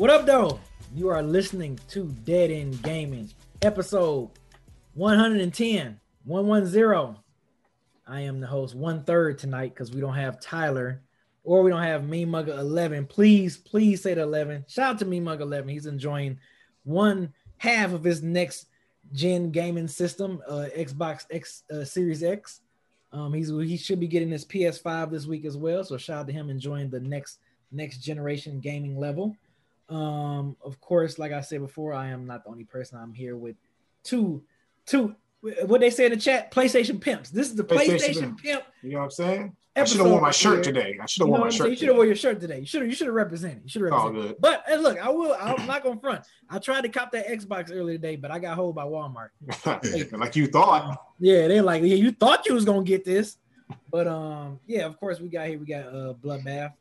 What up, though? You are listening to Dead End Gaming, episode 110, 110. I am the host, one third tonight because we don't have Tyler or we don't have Me Mugger 11. Please, please say the 11. Shout out to Me Mugger 11. He's enjoying one half of his next gen gaming system, uh, Xbox X uh, Series X. Um, he's he should be getting his PS5 this week as well. So shout out to him enjoying the next next generation gaming level. Um, of course, like I said before, I am not the only person. I'm here with two, two. What they say in the chat, PlayStation pimps. This is the PlayStation, PlayStation pimp. You know what I'm saying? I should have worn my shirt today. I should have You, know worn my shirt. you should have worn your shirt today. You should have. You should have represented. You should have all represented. good. But hey, look, I will. I'm not gonna front. I tried to cop that Xbox earlier today, but I got hold by Walmart. like you thought. Yeah, they're like, yeah, you thought you was gonna get this, but um, yeah, of course we got here. We got uh Bloodbath.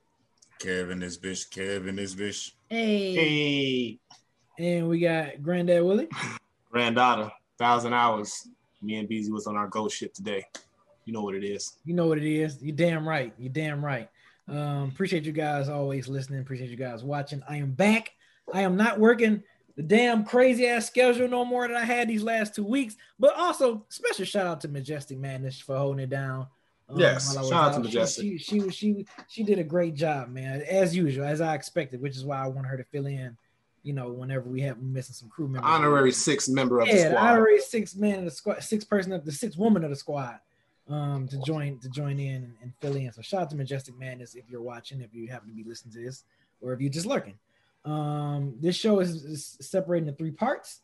Kevin this bitch, Kevin this bitch. Hey, Hey, and we got Granddad Willie. granddaughter, thousand hours. Me and BZ was on our ghost ship today. You know what it is. You know what it is. You're damn right. You're damn right. Um, appreciate you guys always listening. Appreciate you guys watching. I am back. I am not working the damn crazy ass schedule no more that I had these last two weeks. But also, special shout out to Majestic Madness for holding it down. Um, Yes, shout out to She- Majestic. She, she she she did a great job, man, as usual, as I expected, which is why I want her to fill in. You know, whenever we have missing some crew members, Honorary six member of the yeah, the squad. honorary six man of the squad, six person of the six woman of the squad, um, to join to join in and, and fill in. So shout out to Majestic Madness if you're watching, if you happen to be listening to this, or if you're just lurking. Um, this show is, is separated into three parts.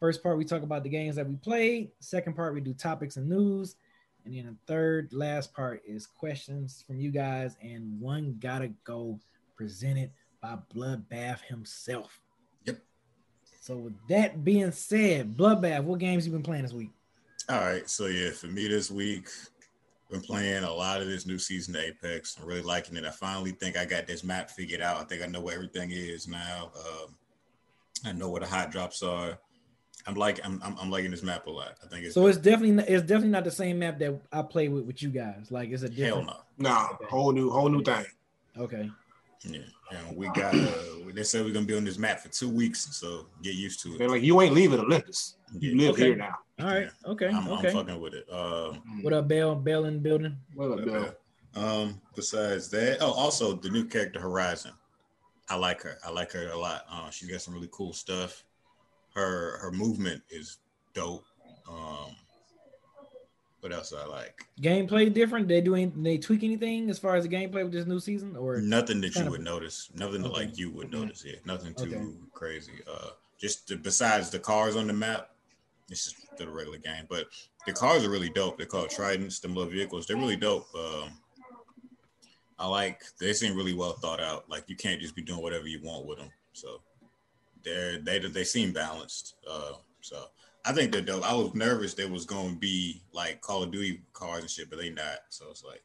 First part we talk about the games that we played. Second part we do topics and news, and then the third last part is questions from you guys. And one gotta go presented by Bloodbath himself. Yep. So with that being said, Bloodbath, what games you been playing this week? All right, so yeah, for me this week, been playing a lot of this new season of Apex. I'm really liking it. I finally think I got this map figured out. I think I know where everything is now. Um, I know where the hot drops are. I'm like I'm, I'm I'm liking this map a lot. I think it's So it's definitely not, it's definitely not the same map that I play with with you guys. Like it's a hell different. no. Nah, whole new, whole new thing. Okay. Yeah, and we got. Uh, they said we're gonna be on this map for two weeks, so get used to it. They're like, you ain't leaving Olympus. You Yeah. live Okay. here now. All right. Yeah. Okay. I'm, okay. I'm fucking with it. Um, What up, Bell? Bell in the building. What up, Bill? Um, besides that, oh, also the new character Horizon. I like her. I like her a lot. Uh, she's got some really cool stuff. Her her movement is dope. Um, what else I like? Gameplay different. They doing they tweak anything as far as the gameplay with this new season or Nothing that you of- would notice. Nothing that Okay. like you would notice. Yeah, nothing too Okay. crazy. Uh, just the, besides the cars on the map, it's just the regular game. But the cars are really dope. They're called Tridents. Them little vehicles. They're really dope. Um, I like. They seem really well thought out. Like you can't just be doing whatever you want with them. So they're they they seem balanced. Uh, so I think they're dope. I was nervous there was gonna be like Call of Duty cars and shit, but they not. So it's like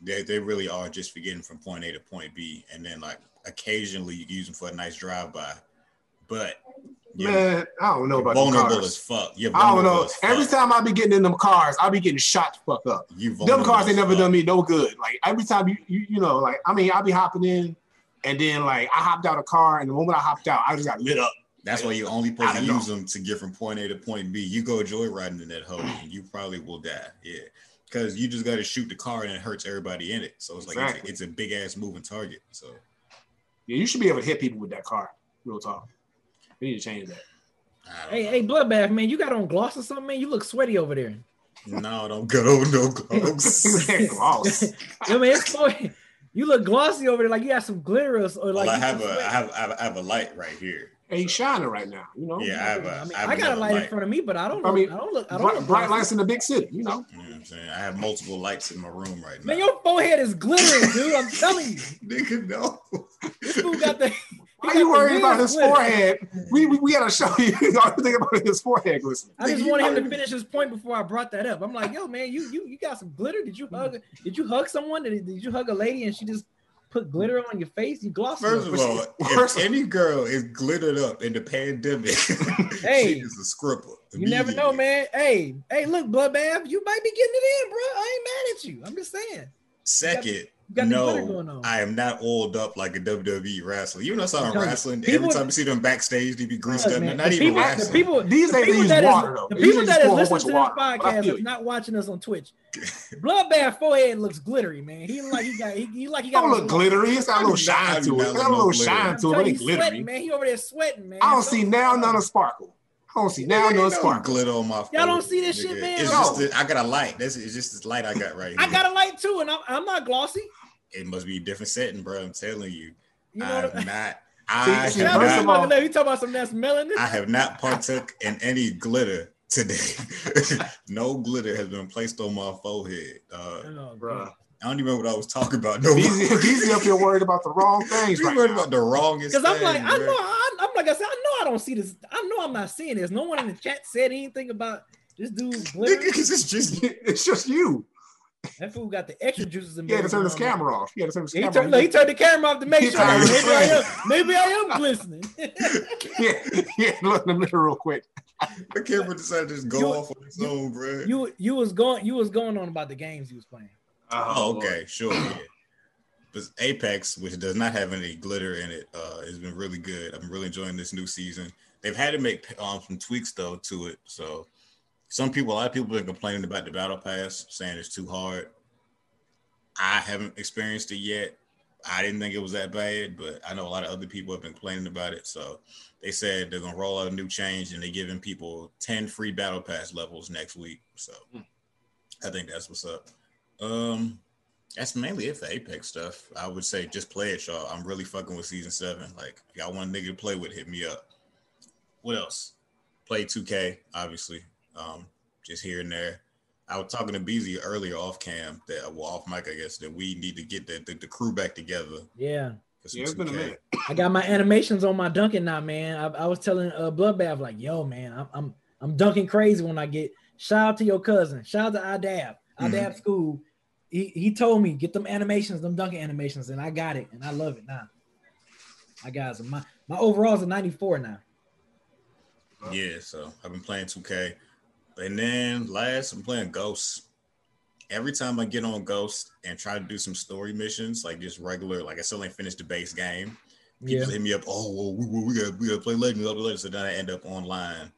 they, they really are just for getting from point A to point B, and then like occasionally you use them for a nice drive by, but Man, I don't know about vulnerable cars. as fuck. You're I don't know. Every time I be getting in them cars, I be getting shot the fuck up. you Them cars, they as never done me no good. Like every time you, you, you know, like I mean, I be hopping in, and then like I hopped out of car, and the moment I hopped out, I just got lit up. That's why you're only I supposed to don't know. use them to get from point A to point B. You go joyriding in that hole, and you probably will die. Yeah, because you just got to shoot the car, and it hurts everybody in it. So it's like it's, a, it's a big ass moving target. So Yeah, you should be able to hit people with that car. Real talk. We need to change that. Hey, know. hey, bloodbath, man, you got on gloss or something, man? You look sweaty over there. no, don't go no gloves. Gloss. I mean, it's funny. You look glossy over there, like you got some glitter or, or like well, I have some a have, I have I have a light right here. And he's shining right now, you know. Yeah, I have. A, I mean, I, have I got a another light in front of me, but I don't. I mean, I don't look. I don't bright, look bright lights in the big city, you know. You know what I'm saying? I have multiple lights in my room right now. Man, your forehead is glittering, dude. I'm telling you. nigga, no. This fool got the. Why got you worried about his glitter. forehead? We, we, we gotta show you. All you think about his forehead glistening. I just wanted him to finish his point before I brought that up. I'm like, yo, man, you you you got some glitter. Did you hug? Did you hug someone? Did, did you hug a lady and she just put glitter on your face? You glossed. First her. of all, First- if any girl is glittered up in the pandemic, Hey. she is a scripper. you never know, man. Hey, hey, look, bloodbath, you might be getting it in, bro. I ain't mad at you. I'm just saying. Second, You got the going no, on. I am not oiled up like a WWE wrestler. Even though I'm telling you, wrestling. people- every time you see them backstage, they be greased Look, up. man, Not the even people, the wrestling. people, These the people use that is- water, though. The people usually that just is pour a whole listening to of this water. Podcast feel is not watching us on Twitch. Bloodbath forehead looks glittery, man. He like he got he, he like he got Don't a look glittery. It's got a little shine to it. It's got a little shine to it, but telling it ain't glittery. man. He over there sweating, man. I don't see now none of sparkle. I don't see now Ain't none no of sparkle. glitter on my. Y'all don't see this nigga. shit, man? It's No. just that I got a light. That's it's just this light I got right here. I got a light too, and I'm, I'm not glossy. It must be a different setting, bro. I'm telling you. You know I what have I'm not. I see, Y'all have first just of not. all- You talking about some that's melanin? I have not partook in any glitter today. no glitter has been placed on my forehead. Uh, Oh, Bruh. I don't even remember what I was talking about. No, Beezy, Beezy up here worried about the wrong things you right worried now. about the wrongest. Because I'm like, thing, I know, I, I'm like I said, I know I don't see this. I know I'm not seeing this. No one in the chat said anything about this dude Nigga, glitter. 'cause it's just It's just you. That fool got the extra juices in He had to turn his camera off. He had to turn his He camera turned, off. look, he turned the camera off to make He sure. Maybe I am. camera. Maybe I am glistening. Yeah, yeah, look in the mirror real quick. the camera decided to just go You- off on its own, bro. you you was going you was going on about the games you was playing. Oh, okay, sure. Yeah. But Apex, which does not have any glitter in it, uh, has been really good. I'm really enjoying this new season. They've had to make um, some tweaks though to it. So some people, a lot of people have been complaining about the battle pass, saying it's too hard. I haven't experienced it yet. I didn't think it was that bad, but I know a lot of other people have been complaining about it. So they said they're gonna roll out a new change and they're giving people 10 free battle pass levels next week. So I think that's what's up. Um, that's mainly it for Apex stuff. I would say just play it, y'all. I'm really fucking with season seven. Like, if y'all want a nigga to play with, hit me up. What else? Play 2K, obviously. Um, just here and there. I was talking to Beezy earlier off cam that well off mic, I guess, that we need to get the, the, the crew back together. Yeah. Yeah, it's been a minute. I got my animations on my dunking now, man. I, I was telling uh, Bloodbath like, yo, man, I'm, I'm I'm dunking crazy when I get. Shout out to your cousin. Shout out to Idab. Mhm. School. He he told me get them animations, them dunking animations, and I got it, and I love it now. I got some. My my overall's a 94 now. Yeah, so I've been playing 2K. And then last, I'm playing Ghosts. Every time I get on Ghost and try to do some story missions, like just regular, like I still ain't finished the base game. People Yeah. hit me up, oh, well, we, we, we got we gotta play Legends, blah, blah. so then I end up online.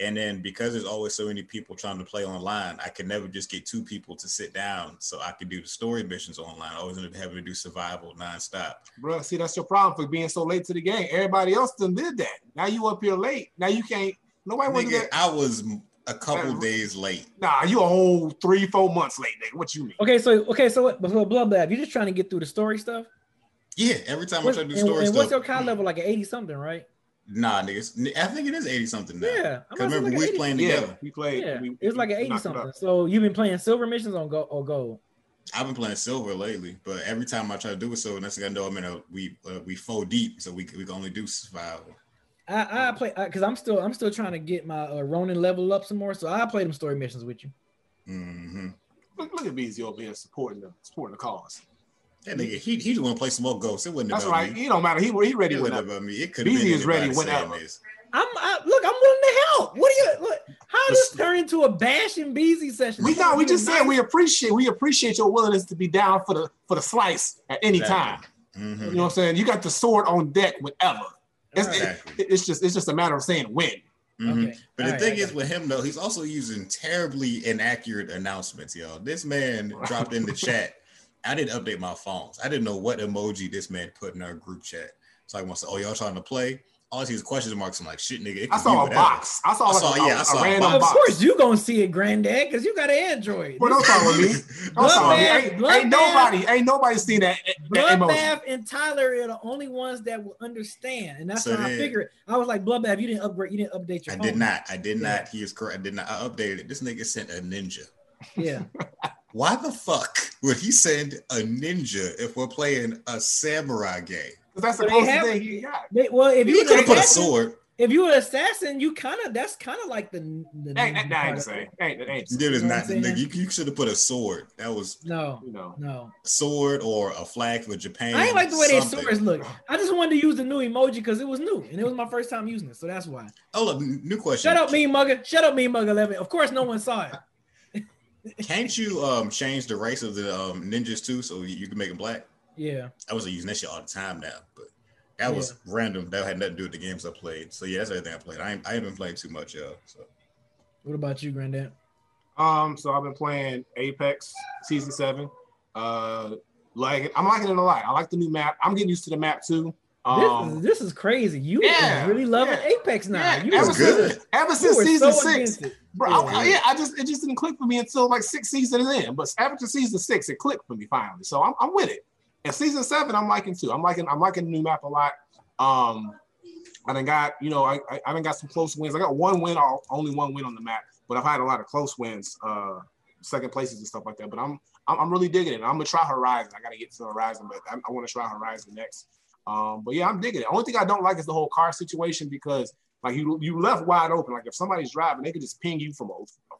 And then because there's always so many people trying to play online, I can never just get two people to sit down so I could do the story missions online. I always end up having to do survival nonstop. Bro, see, that's your problem for being so late to the game. Everybody else done did that. Now you up here late. Now you can't. Nobody want to do Nigga, that. I was a couple Man, days late. Nah, you a whole three, four months late, nigga. What you mean? Okay, so okay, so what? So Bloodbath, you just trying to get through the story stuff. Yeah, every time What's- I try to do and, story and stuff. what's your COD level? Like an 80 something, right? Nah, niggas. I think it is 80 something now. Yeah, Because about to say remember, like we was 80. playing Yeah, together. we played. Yeah, we, it's like an 80 something. So you've been playing silver missions on go or gold. I've been playing silver lately, but every time I try to do it silver, next thing I know, I'm in a we uh, we four deep, so we we can only do survival. I, I play because I'm still I'm still trying to get my uh, Ronin level up some more. So I play them story missions with you. Mm-hmm. Look, look at BZ over here supporting the supporting the cause. That nigga, he he just want to play some more ghosts. It wouldn't. That's about right. me. It don't matter. He he ready It with wasn't that. about me. It could Beezy have been is ready anybody saying whenever. this. I'm I, look. I'm willing to help. What do you look? How does this turn into a bashing Beezy session? We know. We just nice. said we appreciate we appreciate your willingness to be down for the for the slice at any time. Exactly. Mhm. You know what I'm saying? You got the sword on deck whenever. It's, Exactly. it- it's just it's just a matter of saying when. Mhm. Okay. But All the right, thing I is with him though, he's also using terribly inaccurate announcements, y'all. This man dropped in the chat. I didn't update my phones. I didn't know what emoji this man put in our group chat. So I want to say, oh, y'all trying to play? All I see is question marks. I'm like, shit, nigga. it I saw be a whatever. box. I saw I like saw- a, yeah, I a saw a random Of box. course, you gonna see it, granddad, because you got an Android. Well, don't talk with me. Don't talk with me. Bloodbath- Ain't, ain't nobody, ain't nobody seen that, that Bloodbath and Tyler are the only ones that will understand, and that's So how I then- figured. I was like, Bloodbath, you didn't upgrade, you didn't update your I phone. did not. I did Yeah. not. He is correct. I did not. I updated it. This nigga sent a ninja. Yeah, Why the fuck would he send a ninja if we're playing a samurai game? 'Cause That's the But closest have- thing he got. They- well, if you He were could have an put a assassin, sword. if you were an assassin, you kind of that's kind of like the. the Ain't, ain't, part ain't the of same. it. Ain't, ain't the is not. I'm saying? Nigga, you, you should have put a sword. That was No, You know. no. sword or a flag for Japan. I ain't like the way their something. swords look. I just wanted to use the new emoji because it was new and it was my first time using it, so that's why. Oh, look, new question. Shut up, me mugger. Shut up, me mugger. Eleven. Of course, no one saw it. Can't you um change the race of the um, ninjas too, so you, you can make them black? Yeah. I was using that shit all the time now, but that was random. That had nothing to do with the games I played. So yeah, that's everything I played. I ain't, I haven't played too much, y'all. So What about you, granddad? Um, so I've been playing Apex season seven. Uh, like I'm liking it a lot. I like the new map. I'm getting used to the map too. this, is, Um, this is crazy. You yeah, really loving yeah. Apex now. yeah, you ever good. since ever since were season so six, bro. Yeah. I, yeah, I just it just didn't click for me until like six seasons in. But after season six, it clicked for me finally. So I'm, I'm with it. And season seven, I'm liking too. I'm liking I'm liking the new map a lot. Um, I done got you know I I, I done got some close wins. I got one win, only one win on the map, but I've had a lot of close wins, uh, second places and stuff like that. But I'm I'm, I'm really digging it. I'm gonna try Horizon. I gotta get to Horizon, but I, I want to try Horizon next. Um, but yeah, I'm digging it. Only thing I don't like is the whole car situation because like you you left wide open. Like if somebody's driving, they could just ping you from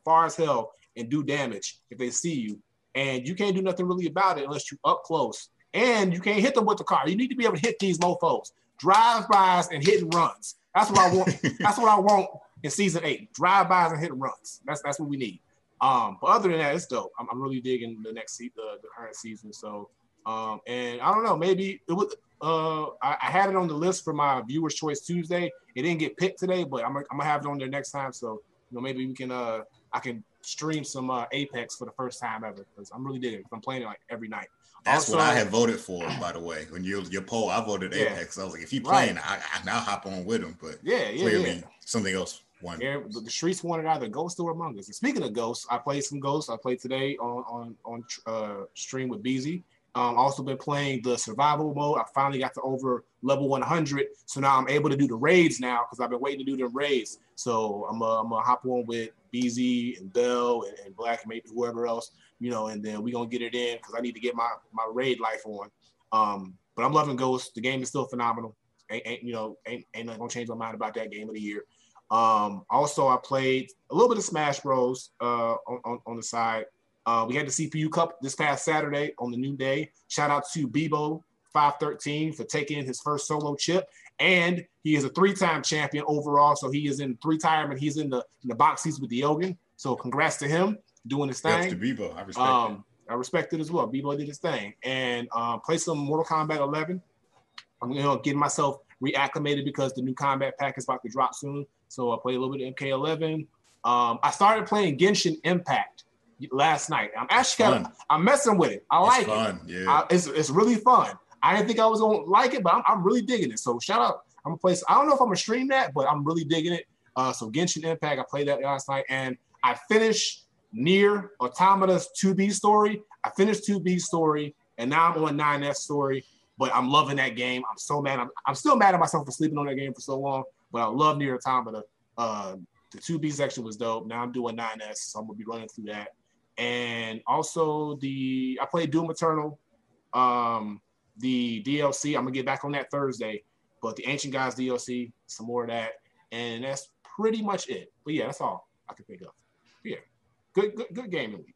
far as hell and do damage if they see you, and you can't do nothing really about it unless you up close. And you can't hit them with the car. You need to be able to hit these mofo's. Drive-bys and hit and runs. That's what I want. that's what I want in season eight. Drive-bys and hit and runs. That's that's what we need. Um, but other than that, it's dope. I'm, I'm really digging the next se- the, the current season. So, um, and I don't know, maybe it was. Uh, I, I had it on the list for my viewers' choice Tuesday. It didn't get picked today, but I'm, gonna- I'm gonna have it on there next time. So, you know, maybe we can. Uh, I can stream some uh, Apex for the first time ever because I'm really digging. it. I'm playing it like every night. that's what I had voted for, by the way. When you your poll, I voted Yeah. Apex. I was like, if he Right. playing, I, I now hop on with him. But Yeah, yeah, clearly, yeah. something else won. Yeah, the, the streets wanted either Ghost or Among Us. And speaking of Ghosts, I played some Ghosts. I played today on on on uh, stream with BZ. Um, also been playing the survival mode. I finally got to over level 100, so now I'm able to do the raids now because I've been waiting to do the raids. So I'm I'm gonna hop on with BZ and Bell and, and Black maybe whoever else, you know, and then we're gonna get it in because I need to get my my raid life on. Um, but I'm loving Ghosts. The game is still phenomenal. Ain't, ain't you know ain't ain't nothing gonna change my mind about that game of the year. Um, also, I played a little bit of Smash Bros. Uh, on, on, on the side. Uh, we had the CPU Cup this past Saturday on the new day. Shout out to Bebo 513 for taking his first solo chip, and he is a three-time champion overall. So he is in three-time, and he's in the in the box seats with the Yogan. So congrats to him doing his That's thing. to Bebo. I respect Um, I respect it as well. Bebo did his thing, and um, play some Mortal Kombat 11. I'm you know getting myself reacclimated because the new combat pack is about to drop soon. So I played a little bit of MK11. Um, I started playing Genshin Impact last night. I'm actually kind of I'm messing with it. I It's like it. fun. Yeah. I, it's it's really fun. I didn't think I was gonna like it, but I'm, I'm really digging it. So shout out. I'm gonna play. I don't know if I'm gonna stream that, but I'm really digging it. Uh, so Genshin Impact. I played that last night, and I finished NieR Automata's 2B story. I finished 2B story, and now I'm on 9S story. But I'm loving that game. I'm so mad. I'm, I'm still mad at myself for sleeping on that game for so long. But I love NieR Automata. Uh, the 2B section was dope. Now I'm doing 9S, so I'm gonna be running through that. And also the I played Doom Eternal, um, the DLC. I'm gonna get back on that Thursday. But the Ancient Gods DLC, some more of that, and that's pretty much it. But yeah, that's all I can think of. Yeah, good, good, good gaming week.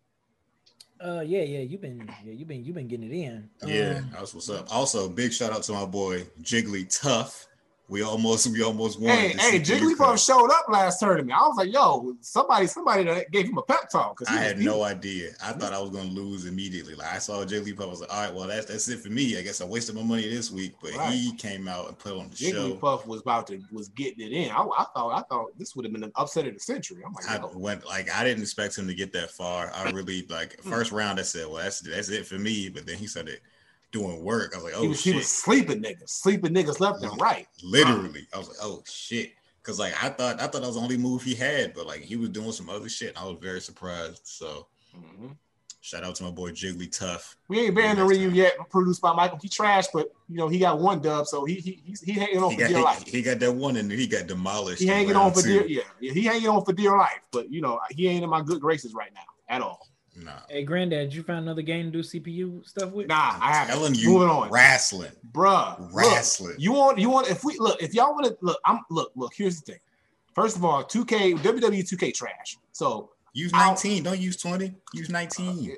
Uh, yeah, yeah, you've been, yeah, you've been, you've been getting it in. Yeah, Um, that's what's up. Also, big shout out to my boy Jiggly Tough. We almost we almost won. Hey, hey, Jigglypuff showed up last tournament. I was like, yo, somebody, somebody that gave him a pep talk. I had no idea. I thought I was gonna lose immediately. Like I saw Jigglypuff, I was like, all right, well that's that's it for me. I guess I wasted my money this week, but Right. he came out and put on the show. Jigglypuff was about to was getting it in. I, I thought I thought this would have been an upset of the century. I'm like, I went like I didn't expect him to get that far. I really like Hmm. first round. I said, well, that's that's it for me. But then he started doing work. I was like, oh he, was, shit. he was sleeping niggas, sleeping niggas left and right. Literally. I was like, oh shit. Cause like I thought I thought that was the only move he had, but like he was doing some other shit. and I was very surprised. So Mhm. shout out to my boy Jigglypuff. We ain't banned the Ryu yet, produced by Michael. He trash, but you know he got one dub, so he he he's, he hanging on He for got dear life. he, got that one and he got demolished. He hanging on for two. dear, yeah, yeah. He hanging on for dear life, but you know he ain't in my good graces right now at all. Nah. Hey, granddad, did you find another game to do CPU stuff with? Nah, I haven't. Telling you, Moving on, wrestling. bruh. look, Wrestling. you want you want if we look if y'all want to look, I'm look look. Here's the thing. First of all, 2K WWE 2K trash. So Use I'll- 19. Don't use 20. Use 19. Uh,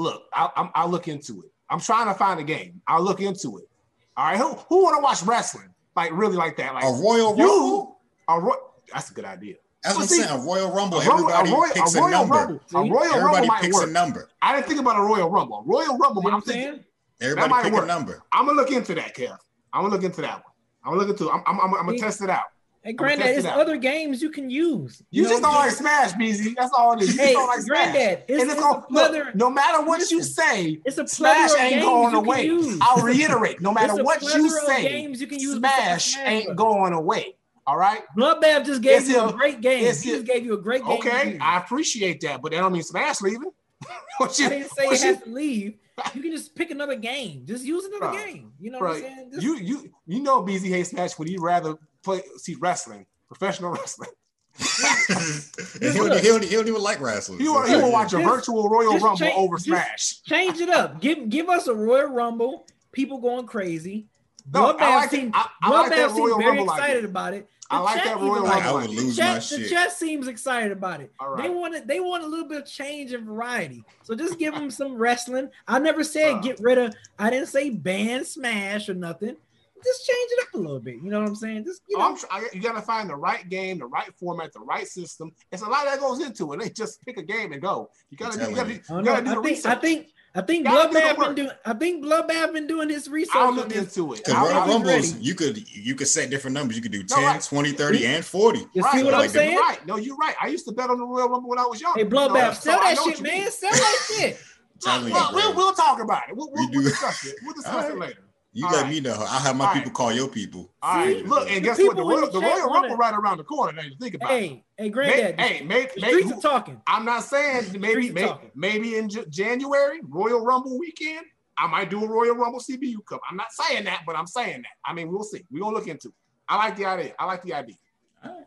look, I'll, I'm, I'll look into it. I'm trying to find a game. I'll look into it. All right, who who want to watch wrestling like really like that? Like a Royal you- Rumble? a Ro- that's a good idea. That's what I'm see, saying. A Royal Rumble. A Royal- Everybody a Royal- picks a a, number. Rumble. A See? Royal Rumble Everybody might picks work. a number. I didn't think about a Royal Rumble. Royal Rumble. See what I'm I'm saying? Everybody might pick work. a number. I'm gonna look into that, Kev. I'm gonna look into that one. I'm gonna look into. I'm. I'm, I'm, I'm gonna test it out. Hey, granddad, test it's it out. other games you can use. You, just know? don't like Smash, BZ. That's all it is. You Hey, just don't like Smash. granddad, it's, and it's it's gonna, look, no matter what you say, It's a Smash ain't going away. I'll reiterate. No matter what you say, games you can use Smash ain't going away. All right. Bloodbath just gave It's you a- a great game. He just gave you a great game. Okay. I appreciate that, but that don't mean Smash leaving. what you, I didn't say what it you- has to leave. You can just pick another game. Just use another Bro, game. You know what I'm saying? Just- you you you know BZ hates Smash when he'd rather play see wrestling, professional wrestling. And he, don't, he, don't, he don't even like wrestling. He will, he will watch a Just- virtual Royal Rumble change- over Smash. change it up. Give give us a Royal Rumble. People going crazy. No, I Bloodbath like, it. seemed, I, I like that Bloodbath seemed Royal very Rumble excited idea. about it. I like that even Royal liked Rumble I would lose The my chat, the shit. chat seems excited about it. All They right. wanted they want a little bit of change and variety. So just give them some wrestling. I never said Bruh. get rid of. I didn't say ban Smash or nothing. Just change it up a little bit. You know what I'm saying? Just you Oh, know. I'm tr- I, you got to find the right game, the right format, the right system. It's a lot that goes into it. They just pick a game and go. You got to do, you gotta, telling do- I, you gotta do I the think research. I think I think Gotta Bloodbath been doing. I think Bloodbath been doing his research. I'll on look this. into it. Because Royal I'll- Rumbles, ready. you could you could set different numbers. You could do No, 10, right. 20, 30, and 40. You Right, see what I'm like saying? Right. No, you're right. I used to bet on the Royal Rumble when I was young. Hey, You know, Bloodbath, so sell I that shit, man. Sell that shit. Telling Look, you, look, we'll, we'll talk about it. We'll, we'll, We do. we'll discuss it. We'll discuss All it later. You All let right. me know. I'll have my All people right. call your people. All right. See? Look, and The guess what? The Royal, the the Royal wanna- Rumble right around the corner. Now you think about it. Hey, hey, May- granddad. hey, maybe, the maybe streets are talking. I'm not saying maybe Streets maybe, maybe in J- January Royal Rumble weekend I might do a Royal Rumble CPU Cup. I'm not saying that, but I'm saying that. I mean, we'll see. We're gonna look into it. I like the idea. I like the idea. All right.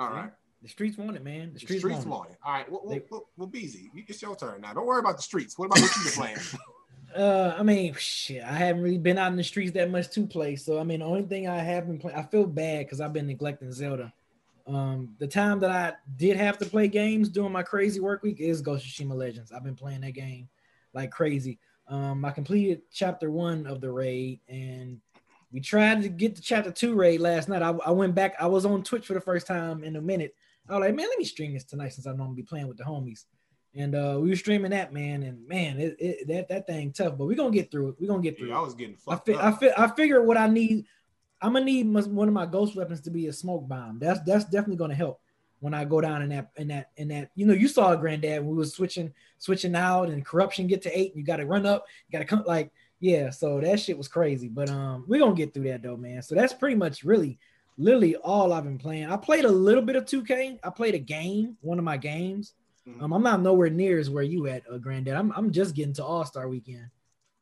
All right. The streets want it, man. The The streets, streets want it. want it. All right. Well, well, They- well, well, Beezy, it's your turn now. Don't worry about the streets. What about what you been playing? Uh, I mean, shit. I haven't really been out in the streets that much to play. So I mean, the only thing I have been playing, I feel bad because I've been neglecting Zelda. Um, the time that I did have to play games during my crazy work week is Ghost of Tsushima Legends. I've been playing that game like crazy. Um, I completed chapter one of the raid, and we tried to get to chapter two raid last night. I, I went back. I was on Twitch for the first time in a minute. I was like, man, let me stream this tonight since I know I'm gonna be playing with the homies. And uh, we were streaming that man, and man, it, it, that that thing tough, but we're gonna get through it. We're gonna get through Yeah, I was getting I fucked fi- I fi- I figure what I need. I'm gonna need one of my ghost weapons to be a smoke bomb. That's that's definitely gonna help when I go down in that in that in that. You know, you saw granddad. We was switching switching out, and corruption get to eight. And you got to run up. You got to come like yeah. So that shit was crazy, but um, we're gonna get through that though, man. So that's pretty much really literally all I've been playing. I played a little bit of 2K. I played a game, one of my games. Mhm. Um, I'm not nowhere near as where you at, uh, Granddad. I'm I'm just getting to All Star Weekend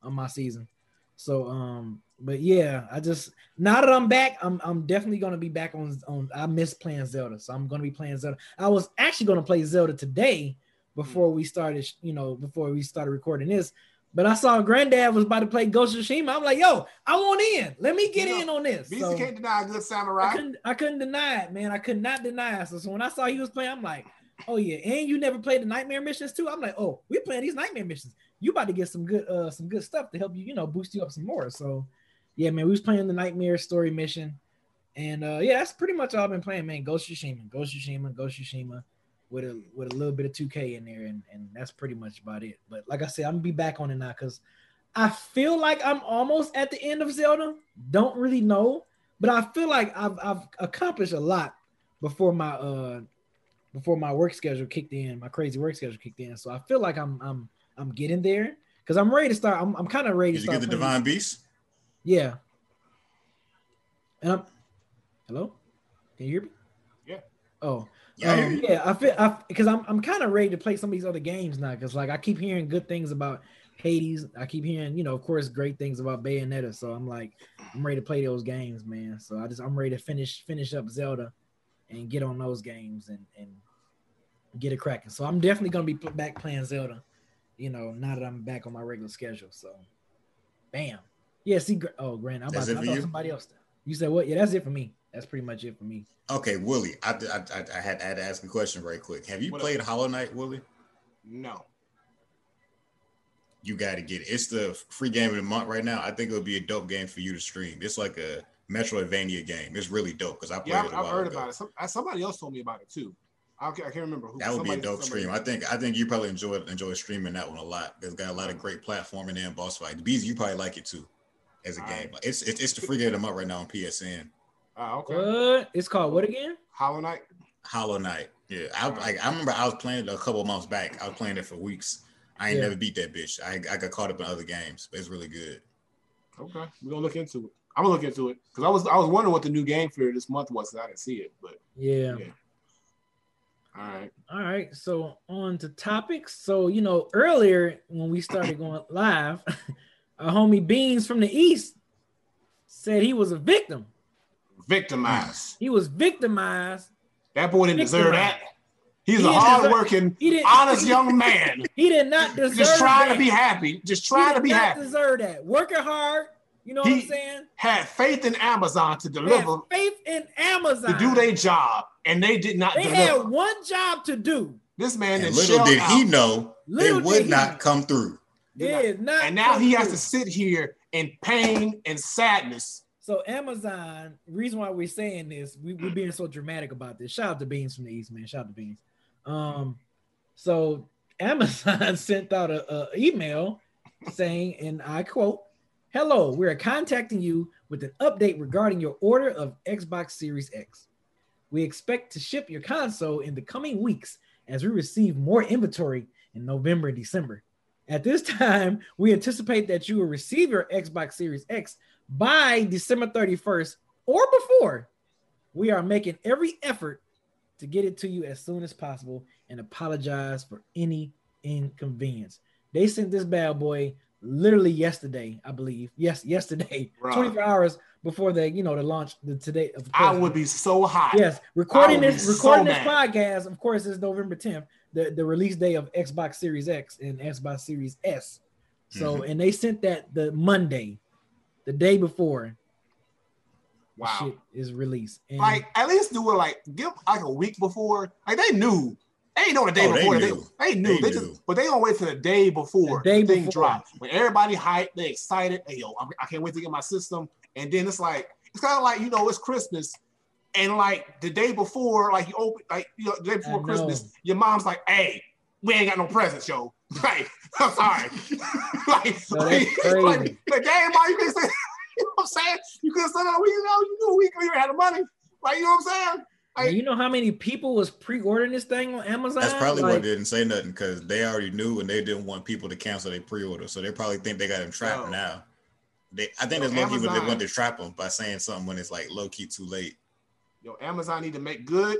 on my season. So um, but yeah, I just now that I'm back, I'm I'm definitely gonna be back on on. I miss playing Zelda, so I'm gonna be playing Zelda. I was actually gonna play Zelda today before we started, you know, before we started recording this. But I saw Granddad was about to play Ghost of Tsushima. I'm like, yo, I want in. Let me get You know, in on this. Beezy So- can't deny a good I couldn't I couldn't deny it, man. I could not deny it. So, so when I saw he was playing, I'm like, oh yeah, and you never played the nightmare missions too. I'm like, oh, we playing these nightmare missions. You about to get some good uh some good stuff to help you, you know, boost you up some more. So yeah, man, we was playing the nightmare story mission. And uh yeah, that's pretty much all I've been playing, man. Ghost Tsushima, Ghost Tsushima, Ghost Tsushima with a with a little bit of 2K in there, and, and that's pretty much about it. But like I said, I'm gonna be back on it now because I feel like I'm almost at the end of Zelda. Don't really know, but I feel like I've I've accomplished a lot before my uh before my work schedule kicked in, my crazy work schedule kicked in. So I feel like I'm I'm I'm getting there. because I'm ready to start. I'm, I'm kind of ready Did to you start. get the playing- Divine Beast? Yeah. And I'm, hello, can you hear me? Yeah. Oh, Yeah, I um, you. yeah. I feel I because I'm I'm kind of ready to play some of these other games now because like I keep hearing good things about Hades. I keep hearing you know of course great things about Bayonetta. So I'm like I'm ready to play those games, man. So I just I'm ready to finish finish up Zelda and get on those games and and get it cracking. So I'm definitely gonna be pl- back playing Zelda. You know now that I'm back on my regular schedule. So, bam. Yeah. See. Gr- Oh, Grant. I'm about to I thought you? somebody else. You said what? Yeah, that's it for me. That's pretty much it for me. Okay, Willie, I, I, I, I had, I had to ask a question very quick. Have you What up? played Hollow Knight, Willie? No. You got to get it. It's the free game of the month right now. I think it'll be a dope game for you to stream. It's like a Metroidvania game. It's really dope because I played Yeah, it I've, a I've while heard ago. about it. Some, uh, somebody else told me about it too. I can't, I can't remember who. That would be a dope stream. I think I think you probably enjoy enjoy streaming that one a lot. It's got a lot of great platforming and boss fight. Bees, you probably like it too as a All game. right. It's, it's it's the free game of the month right now on PSN. Ah, okay. What? It's called what again? Hollow Knight. Hollow Knight. Yeah, I like. I remember I was playing it a couple of months back. I was playing it for weeks. I ain't Yeah. never beat that bitch. I, I got caught up in other games. But it's really good. Okay, we're gonna look into it. I'm gonna look into it because I was I was wondering what the new game for this month was. I didn't see it, but Yeah. Yeah. all right. All right. So on to topics. So you know earlier when we started going live, our homie Beans from the East said he was a victim. Victimized. He was victimized. That boy didn't deserve that. He's He a deserve- hardworking, He honest young man. He did not deserve. Just trying that. to be happy. Just trying to be happy. Deserve that. Working hard. You know what He- I'm saying? Had faith in Amazon to Had deliver faith in Amazon to do their job, and they did not They deliver. had one job to do. this man And is little did he know Little it would not know. come through. It is not. and now come he has through. to sit here in pain and sadness. So Amazon, reason why we're saying this, we, we're being so dramatic about this. Shout out to Beans from the East, man. Shout out to Beans. Um, so Amazon sent out a, a email saying, and I quote, "Hello, we are contacting you with an update regarding your order of Xbox Series X. We expect to ship your console in the coming weeks as we receive more inventory in November and December. At this time, we anticipate that you will receive your Xbox Series X by December 31st or before. We are making every effort to get it to you as soon as possible and apologize for any inconvenience. They sent this bad boy literally yesterday, I believe. Yes, yesterday, Right. 24 hours before the you know the launch the today of I course, would be so hot. Yes, recording this recording so this podcast, of course, is November 10th, the, the release day of Xbox Series X and Xbox Series S. So, Mm-hmm. and they sent that the Monday, the day before Wow. shit is released. And Like at least do it like give like a week before. Like they knew. They ain't know the day Oh, before. They, knew. they knew. They They, knew. just but they don't wait till the day before The day thing before. drop. When everybody hyped, they excited. Hey yo, I'm, I can't wait to get my system. And then it's like it's kind of like you know it's Christmas, and like the day before, like you open like you know the day I before know. Christmas, your mom's like, hey, we ain't got no presents, yo. Like I'm sorry. like, No, like, crazy. like the game, you can say. You know what I'm saying? You could have said that. We you know you knew we could had the money. Like you know what I'm saying? And you know how many people was pre-ordering this thing on Amazon? That's probably why they didn't say nothing because they already knew and they didn't want people to cancel their pre-order. So they probably think they got them trapped No. now. They, I think that's low key what they want to trap them by saying something when it's like low key too late. Yo, Amazon need to make good.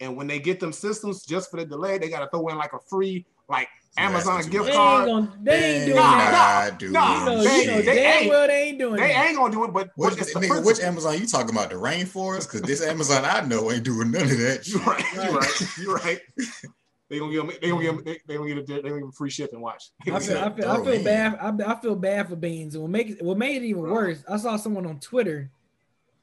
And when they get them systems, just for the delay, they gotta throw in like a free like Amazon asking gift too they much. card. ain't gonna, they ain't doing Nah, that. nah, dude. nah, You know, they- you know they damn ain't- well they ain't doing They that. ain't gonna do it, but, Which, but it's nigga, principle. which Amazon you talking about? The rainforest? Because this Amazon I know ain't doing none of that. You're right. You're right. You're right. They gonna give them. They gonna give them. They, they gonna get. A, they gonna give them free shipping. Watch. I feel, I feel, I feel bad. I, I feel bad for Beans. And what make it, what made it even worse, I saw someone on Twitter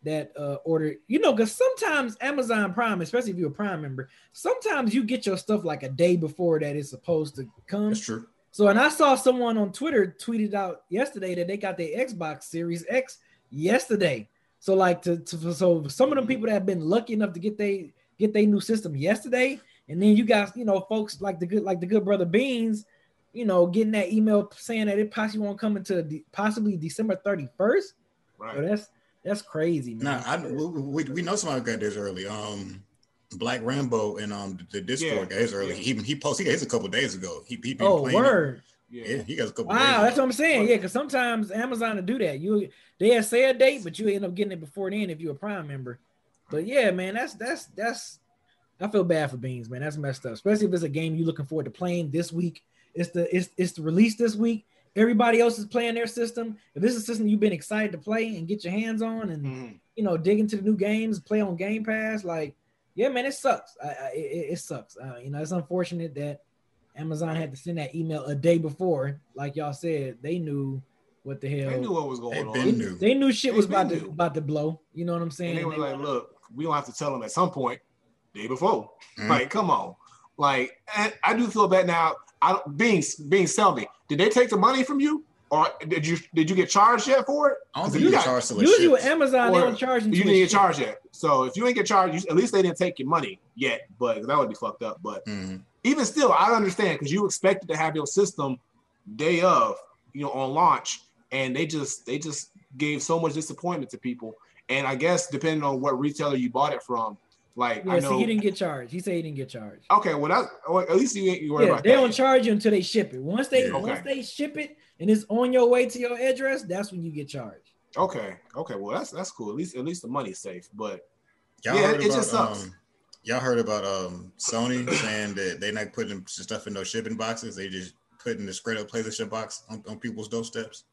that uh ordered, you know, because sometimes Amazon Prime, especially if you're a Prime member, sometimes you get your stuff like a day before that it's supposed to come. That's true. So, and I saw someone on Twitter tweeted out yesterday that they got their Xbox Series X yesterday. So, like, to, to so some of them people that have been lucky enough to get they get their new system yesterday, and then you guys, you know, folks like the good like the good brother Beans, you know, getting that email saying that it possibly won't come until de- possibly December thirty first. So Right. that's that's crazy, man. Nah, I, we, we, we know somebody got this early. Um, Black Rambo and um the Discord Yeah, got his early. yeah. He he posted he got his a couple days ago. He he been oh, playing it. word. Yeah. Yeah, he got a couple. Wow, days that's what I'm saying. Yeah, because sometimes Amazon will do that. You they have say a date, but you end up getting it before then if you're a Prime member. But yeah, man, that's that's that's. I feel bad for Beans, man. That's messed up, especially if it's a game you're looking forward to playing this week. It's the it's it's the release this week. Everybody else is playing their system. If this is a system you've been excited to play and get your hands on, and Mhm. you know dig into the new games, play on Game Pass, like yeah, man, it sucks. I, I, it, it sucks. Uh, you know, it's unfortunate that Amazon had to send that email a day before. Like y'all said, they knew what the hell. They knew what was going They on. been knew. They knew shit They was about been to about to blow. You know what I'm saying? And they were They like, wanna- look, we don't have to tell them at some point, day before. Mhm. Like, come on. Like, and I do feel bad now. I don't being being tell me, did they take the money from you? Or did you did you get charged yet for it? I don't 'Cause think you you got- charged till it Usually with ships. Amazon, they Or don't charge You until didn't get ships. charged yet. So if you ain't get charged, you, at least they didn't take your money yet. But that would be fucked up. But Mhm. even still, I understand because you expected to have your system day of, you know, on launch, and they just they just gave so much disappointment to people. And I guess depending on what retailer you bought it from, like Yeah, I so know. he didn't get charged. He said he didn't get charged. okay, well that well, at least you ain't you worry Yeah, about they that. don't charge you until they ship it. Once they Yeah. once they ship it and it's on your way to your address, that's when you get charged. Okay, okay, well that's that's cool. At least at least the money's safe. But Y'all Yeah, it about, just sucks. Um, y'all heard about um, Sony saying that they not putting stuff in those shipping boxes. They just putting the straight up PlayStation box on, on people's doorsteps.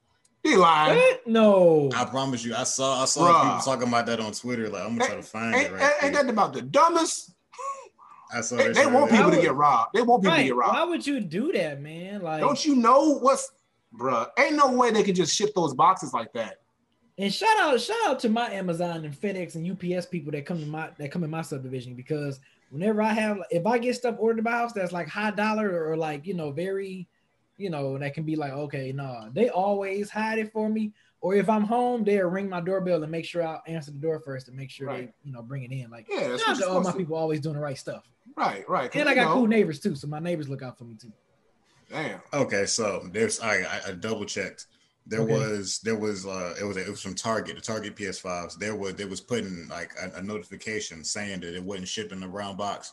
He lying. What? No. I promise you, I saw I saw Bruh. people talking about that on Twitter. Like I'm gonna try to find Ain't, it right. ain't, ain't that about the dumbest? I saw They, they want earlier. people to get robbed. They want people to get robbed. Why would you do that, man? Like Don't you know what's, bruh? Ain't no way they can just ship those boxes like that. And shout out, shout out to my Amazon and FedEx and UPS people that come to my that come in my subdivision because whenever I have if I get stuff ordered by house that's like high dollar or like you know very, you know that can be like okay no they always hide it for me or if I'm home they'll ring my doorbell and make sure I answer the door first to make sure Right. they you know bring it in like Yeah, that's shout what all my supposed to- people always doing the right stuff Right, right. and I got know, cool neighbors too so my neighbors look out for me too. Damn. Okay, so there's I I, I double checked. There Okay. was there was uh it was it was from Target, the Target PS5s. There was they was putting like a, a notification saying that it wasn't shipping the round box.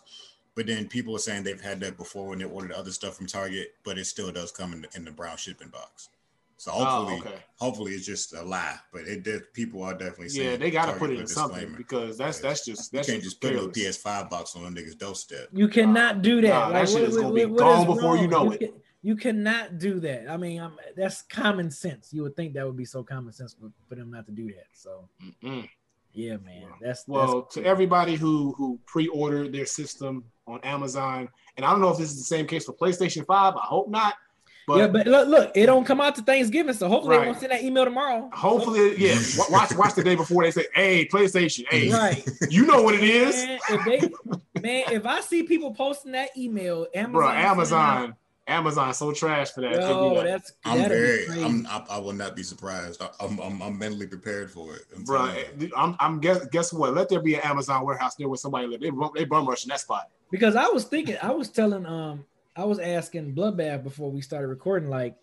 But then people are saying they've had that before when they ordered other stuff from Target, but it still does come in the, in the brown shipping box. So Oh, hopefully, okay. hopefully it's just a lie. But it did. People are definitely saying Yeah, they got to put it in something disclaimer. because that's that's just You can't just put a. PS5 box on a nigga's doorstep. You cannot do that. Nah, that like, shit what- is gonna be what- what gone is before you wrong? know it. can- you cannot do that. I mean, I'm, that's common sense. You would think that would be so common sense for, for them not to do that. So, Mm-mm. Yeah, man, that's Well, that's, to everybody who who pre-ordered their system on Amazon, and I don't know if this is the same case for PlayStation Five. I hope not. But, yeah, but look, look, it don't come out to Thanksgiving, so hopefully Right. they won't send that email tomorrow. hopefully, yeah. Watch watch the day before they say, "Hey, PlayStation, hey, Right. you know what it is, Man, if they, man, if I see people posting that email, Amazon, bro." sending out- Amazon, Amazon, so trash for that. They do Yo, that. that's I'm very. I'm. I, I will not be surprised. I, I'm, I'm. I'm mentally prepared for it. I'm Bro. I'm, I'm guess guess what? Let there be an Amazon warehouse there where somebody live. They bum, they bum rushing that spot. because I was thinking, I was telling, um, I was asking Bloodbath before we started recording, like,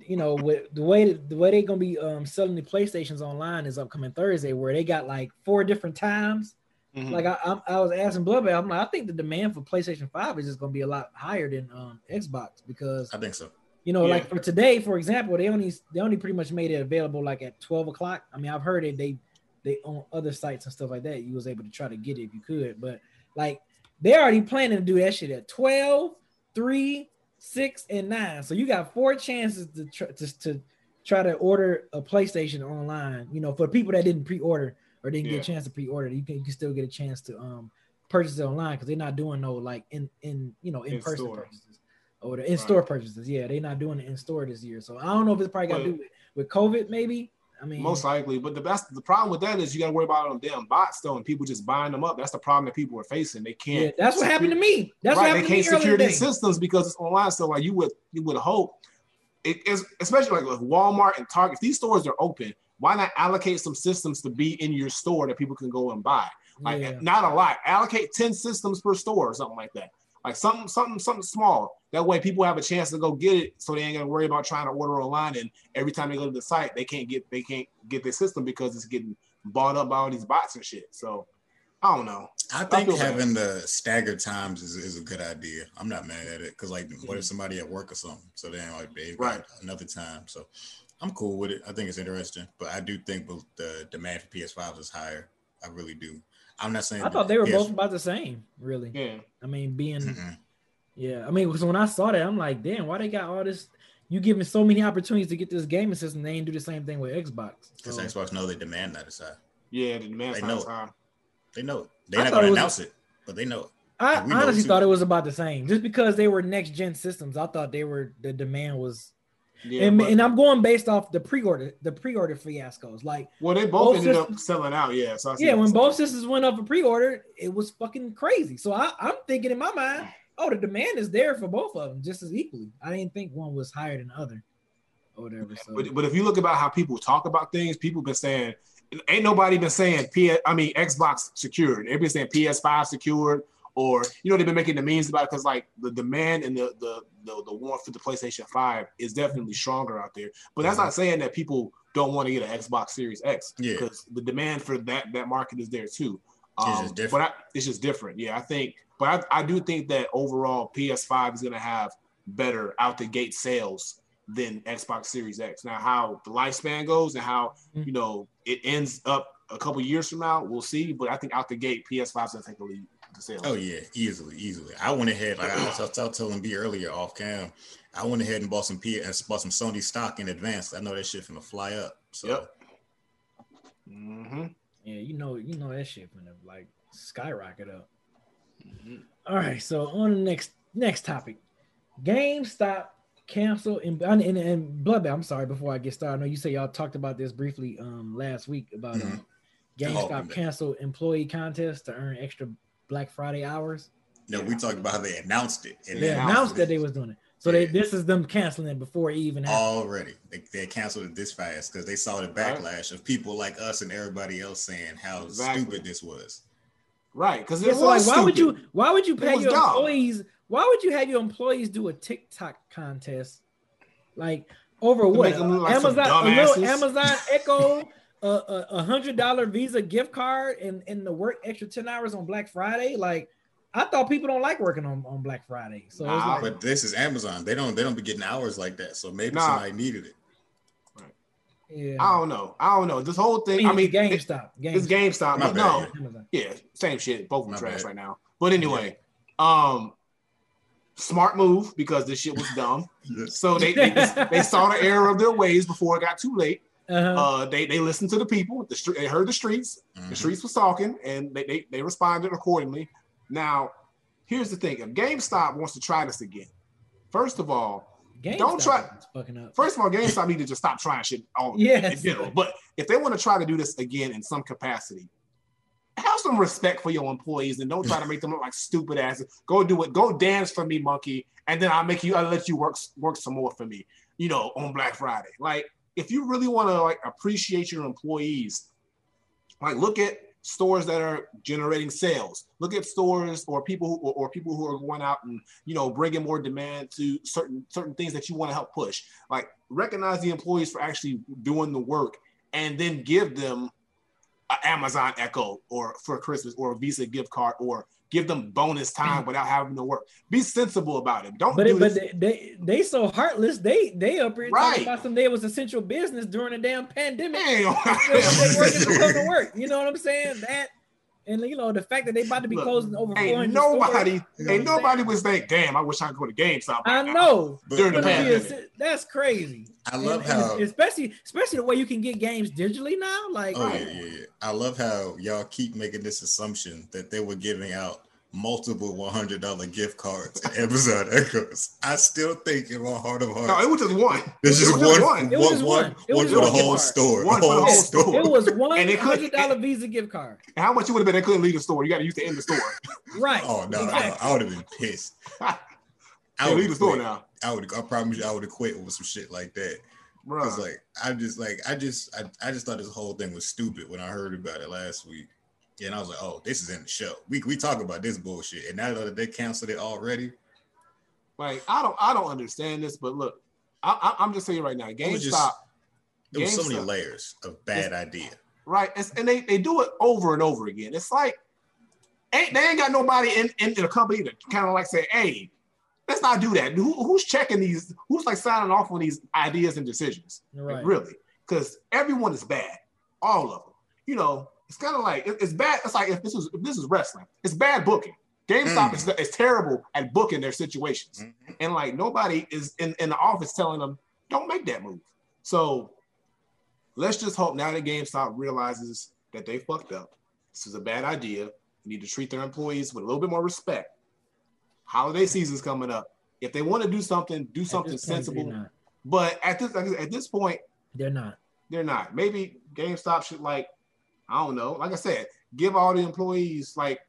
you know, with the way the way they're gonna be um selling the PlayStations online is upcoming Thursday, where they got like four different times. Mhm. Like I, I'm, I was asking Bloodbath, I'm like, I think the demand for PlayStation Five is just gonna be a lot higher than um Xbox because I think so. you know, Yeah. like for today, for example, they only they only pretty much made it available like at 12 o'clock. I mean, I've heard it they they on other sites and stuff like that. You was able to try to get it if you could, but like they're already planning to do that shit at 12, 3, 6, and 9. So you got four chances to try to, to try to order a PlayStation online. You know, for people that didn't pre-order or didn't Yeah. get a chance to pre-order, you can you can still get a chance to um purchase it online because they're not doing no like in in you know in person In-store. purchases or the in-store purchases. Yeah, they're not doing it in store this year. So I don't know if it's probably got to do with, with COVID, maybe. I mean, Most likely, but the best the problem with that is you got to worry about them damn bots though, and people just buying them up. That's the problem that people are facing. They can't. yeah, that's what happened to me. That's right, they can't secure these systems because it's online. So like you would you would hope, it is especially like with Walmart and Target. If these stores are open, why not allocate some systems to be in your store that people can go and buy? Like Yeah. not a lot. Allocate ten systems per store or something like that. Like something something something small. That way people have a chance to go get it, so they ain't gonna worry about trying to order online. And every time they go to the site, they can't get they can't get their system because it's getting bought up by all these bots and shit. So I don't know. I think feel bad. having the staggered times is, is a good idea. I'm not mad at it because like, what if mm-hmm. somebody at work or something? So then like they've got Right. another time. So I'm cool with it. I think it's interesting, but I do think both the demand for PS5 is higher. I really do. I'm not saying I thought they were PS both about the same, really. Yeah. I mean, being Mm-mm. yeah. I mean, because when I saw that, I'm like, damn, why they got all this? You giving so many opportunities to get this gaming system. They ain't do the same thing with Xbox. Because So, Xbox know they demand that high. Yeah, the demand They know is it. high. They know it. They're I not thought going it to was- announce it, but they know it. I we know honestly thought it was about the same. Just because they were next gen systems, I thought they were the demand was. Yeah, and, but- and I'm going based off the pre-order, the pre-order fiascos. Like, well, they both, both ended up selling out. Yeah, so yeah, when both systems went up for pre-order, it was fucking crazy. So I, I'm thinking in my mind, oh, the demand is there for both of them just as equally. I didn't think one was higher than the other, or whatever. So But, but if you look about how people talk about things, people been saying ain't nobody been saying P I mean Xbox secured. They've saying PS5 secured, or you know they've been making the memes about it because like the demand and the the the, the warmth for the PlayStation 5 is definitely stronger out there. But that's not saying that people don't want to get an Xbox Series X Yeah. because the demand for that that market is there too. Um, It's just different. But I, it's just different. Yeah, I think. But I, I do think that overall PS5 is going to have better out the gate sales than Xbox Series X. Now, how the lifespan goes and how Mhm. you know it ends up a couple years from now, we'll see. But I think out the gate, PS5 is going to take the lead to sales. Oh yeah, easily, easily. I went ahead, like I was, I was telling B earlier off cam. I went ahead and bought some P and bought some Sony stock in advance. I know that shit finna fly up. So Yep. hmm yeah, you know, you know that shit gonna like skyrocket up. Mm-hmm. All right, so on the next next topic, GameStop cancel and and, and Bloodbath. I'm sorry, before I get started, I know you say y'all talked about this briefly um last week about uh, Mhm. GameStop Oh, cancel employee contest to earn extra Black Friday hours. no, we talked about how they announced it and They then announced that they was doing it, so they this is them canceling it before it even happened. already they, they canceled it this fast because they saw the backlash of people like us and everybody else saying how Exactly. stupid this was. Right, because Yeah, it so like, was why would you why would you pay your dumb. employees? Why would you have your employees do a TikTok contest, like over what? make like Amazon, a little. Amazon Echo, a, a, a hundred dollar Visa gift card, and and the work extra ten hours on Black Friday. Like, I thought people don't like working on, on Black Friday, so Nah, like, But this is Amazon. They don't they don't be getting hours like that. So maybe Nah. somebody needed it. Right. Yeah. I don't know. I don't know. This whole I thing. mean, I mean, it- GameStop, it's GameStop, GameStop. But no, yeah, same shit. Both of them trash bad. right now. But anyway, um, smart move because this shit was dumb. So they they, they saw the error of their ways before it got too late. Uh-huh. Uh, they they listened to the people. The street, they heard the streets. Mhm. The streets was talking, and they, they they responded accordingly. Now, here's the thing: if GameStop wants to try this again, first of all, GameStop don't try- fucking up. first of all, GameStop need to just stop trying shit all Yes. in general. But if they want to try to do this again in some capacity, have some respect for your employees and don't try to make them look like stupid asses. Go do it. Go dance for me, monkey, and then I'll make you. I'll let you work work some more for me. You know, on Black Friday. Like, if you really want to like appreciate your employees, like look at stores that are generating sales. Look at stores or people who, or, or people who are going out and you know bringing more demand to certain certain things that you want to help push. Like recognize the employees for actually doing the work, and then give them an Amazon Echo or for Christmas or a Visa gift card or give them bonus time mm-hmm. without having to work. Be sensible about it. Don't But do it, but they, they they so heartless. They they up here Right. talking about some day was essential business during the damn pandemic. Damn. they, they working to come to work. You know what I'm saying? That and you know the fact that they about to be Look, closing over 400 Ain't nobody, stores, ain't nobody was like, damn, I wish I could go to GameStop. I right now." know. During the But it is- pandemic. that's crazy. I love And- and how especially especially the way you can get games digitally now. Like Oh yeah, yeah, yeah. I love how y'all keep making this assumption that they were giving out multiple one hundred dollar gift cards at Amazon Echoes. I still think in my heart of hearts. No, it was just one. there's it just was one, It was one, just one, one. It was one just for the whole card. store. One the for the whole whole store. store. it was one And it hundred dollar Visa gift card. And how much you would have been? They couldn't leave the store. You got to use the end of the store. Right. Oh no, Exactly. I, I would have been pissed. I would leave the store now, I would. I promise you, I would have quit with some shit like that. bro. Cause like I just like I just I, I just thought this whole thing was stupid when I heard about it last week. Yeah, and I was like, oh, this is in the show. We we talk about this bullshit, and now that they canceled it already, Like I don't, I don't understand this. But look, I, I, I'm just saying right now, It was just- GameStop, there was so many layers of bad idea. right? It's, and they they do it over and over again. It's like ain't they ain't got nobody in, in the company to kind of like say, hey, let's not do that. Who, who's checking these? Who's like signing off on these ideas and decisions? Right. Like, really? Because everyone is bad, all of them. You know, it's kind of like it- it's bad. It's like if this is if this is wrestling, it's bad booking. GameStop Mm. is, is terrible at booking their situations, Mhm. and like nobody is in, in the office telling them don't make that move. So let's just hope now that GameStop realizes that they fucked up. This is a bad idea. They need to treat their employees with a little bit more respect. Holiday season's coming up. If they want to do something, do something point, sensible. But at this like I said, at this point, They're not. they're not. Maybe GameStop should like, I don't know. Like I said, give all the employees like,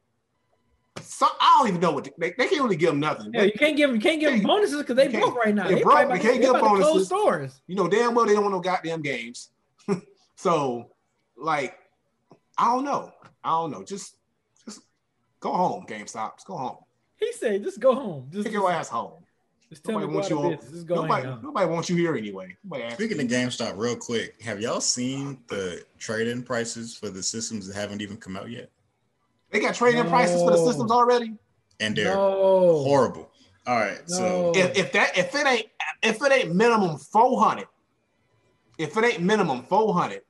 some, I don't even know what to- they, they can't really give them nothing. Yeah, you can't give them. You can't give them bonuses because they broke right now. they They broke, about can't give they to close bonuses. stores. You know damn well they don't want no goddamn games. so, like, I don't know. I don't know. Just, just go home, GameStop. Just go home. He said, "Just go home. Just, Take your ass home. Just tell me Nobody wants you. it On, is. Just nobody, hang out." nobody wants you here anyway. Nobody asked Speaking you. of GameStop, real quick, have y'all seen the trade-in prices for the systems that haven't even come out yet? they got trading prices for the systems already. And they're No. horrible. All right, so if, if that if it ain't if it ain't minimum four hundred, if it ain't minimum four hundred,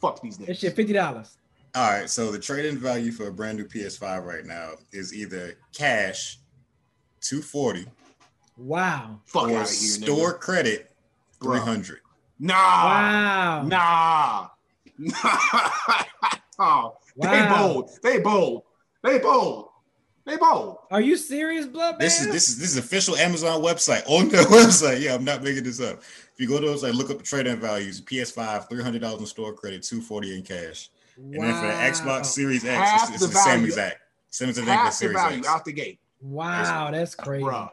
fuck these That niggas. shit fifty dollars. all right, so the trade-in value for a brand new PS5 right now is either cash, two forty, Wow. Fuck out of here, store nigga. credit, three hundred. Nah, Wow. nah, oh, they Wow. bold, they bold, they bold, they bold. Are you serious, blood This is this is this is official Amazon website on their website. Yeah, I'm not making this up. If you go to the website, look up the trade-in values. PS5, three hundred dollars in store credit, two forty in cash. And then for the Xbox Series X, Half it's, it's the the, same value. exact. Same as the thing for Half the Series value X. out the gate, Wow, that's crazy. bruh.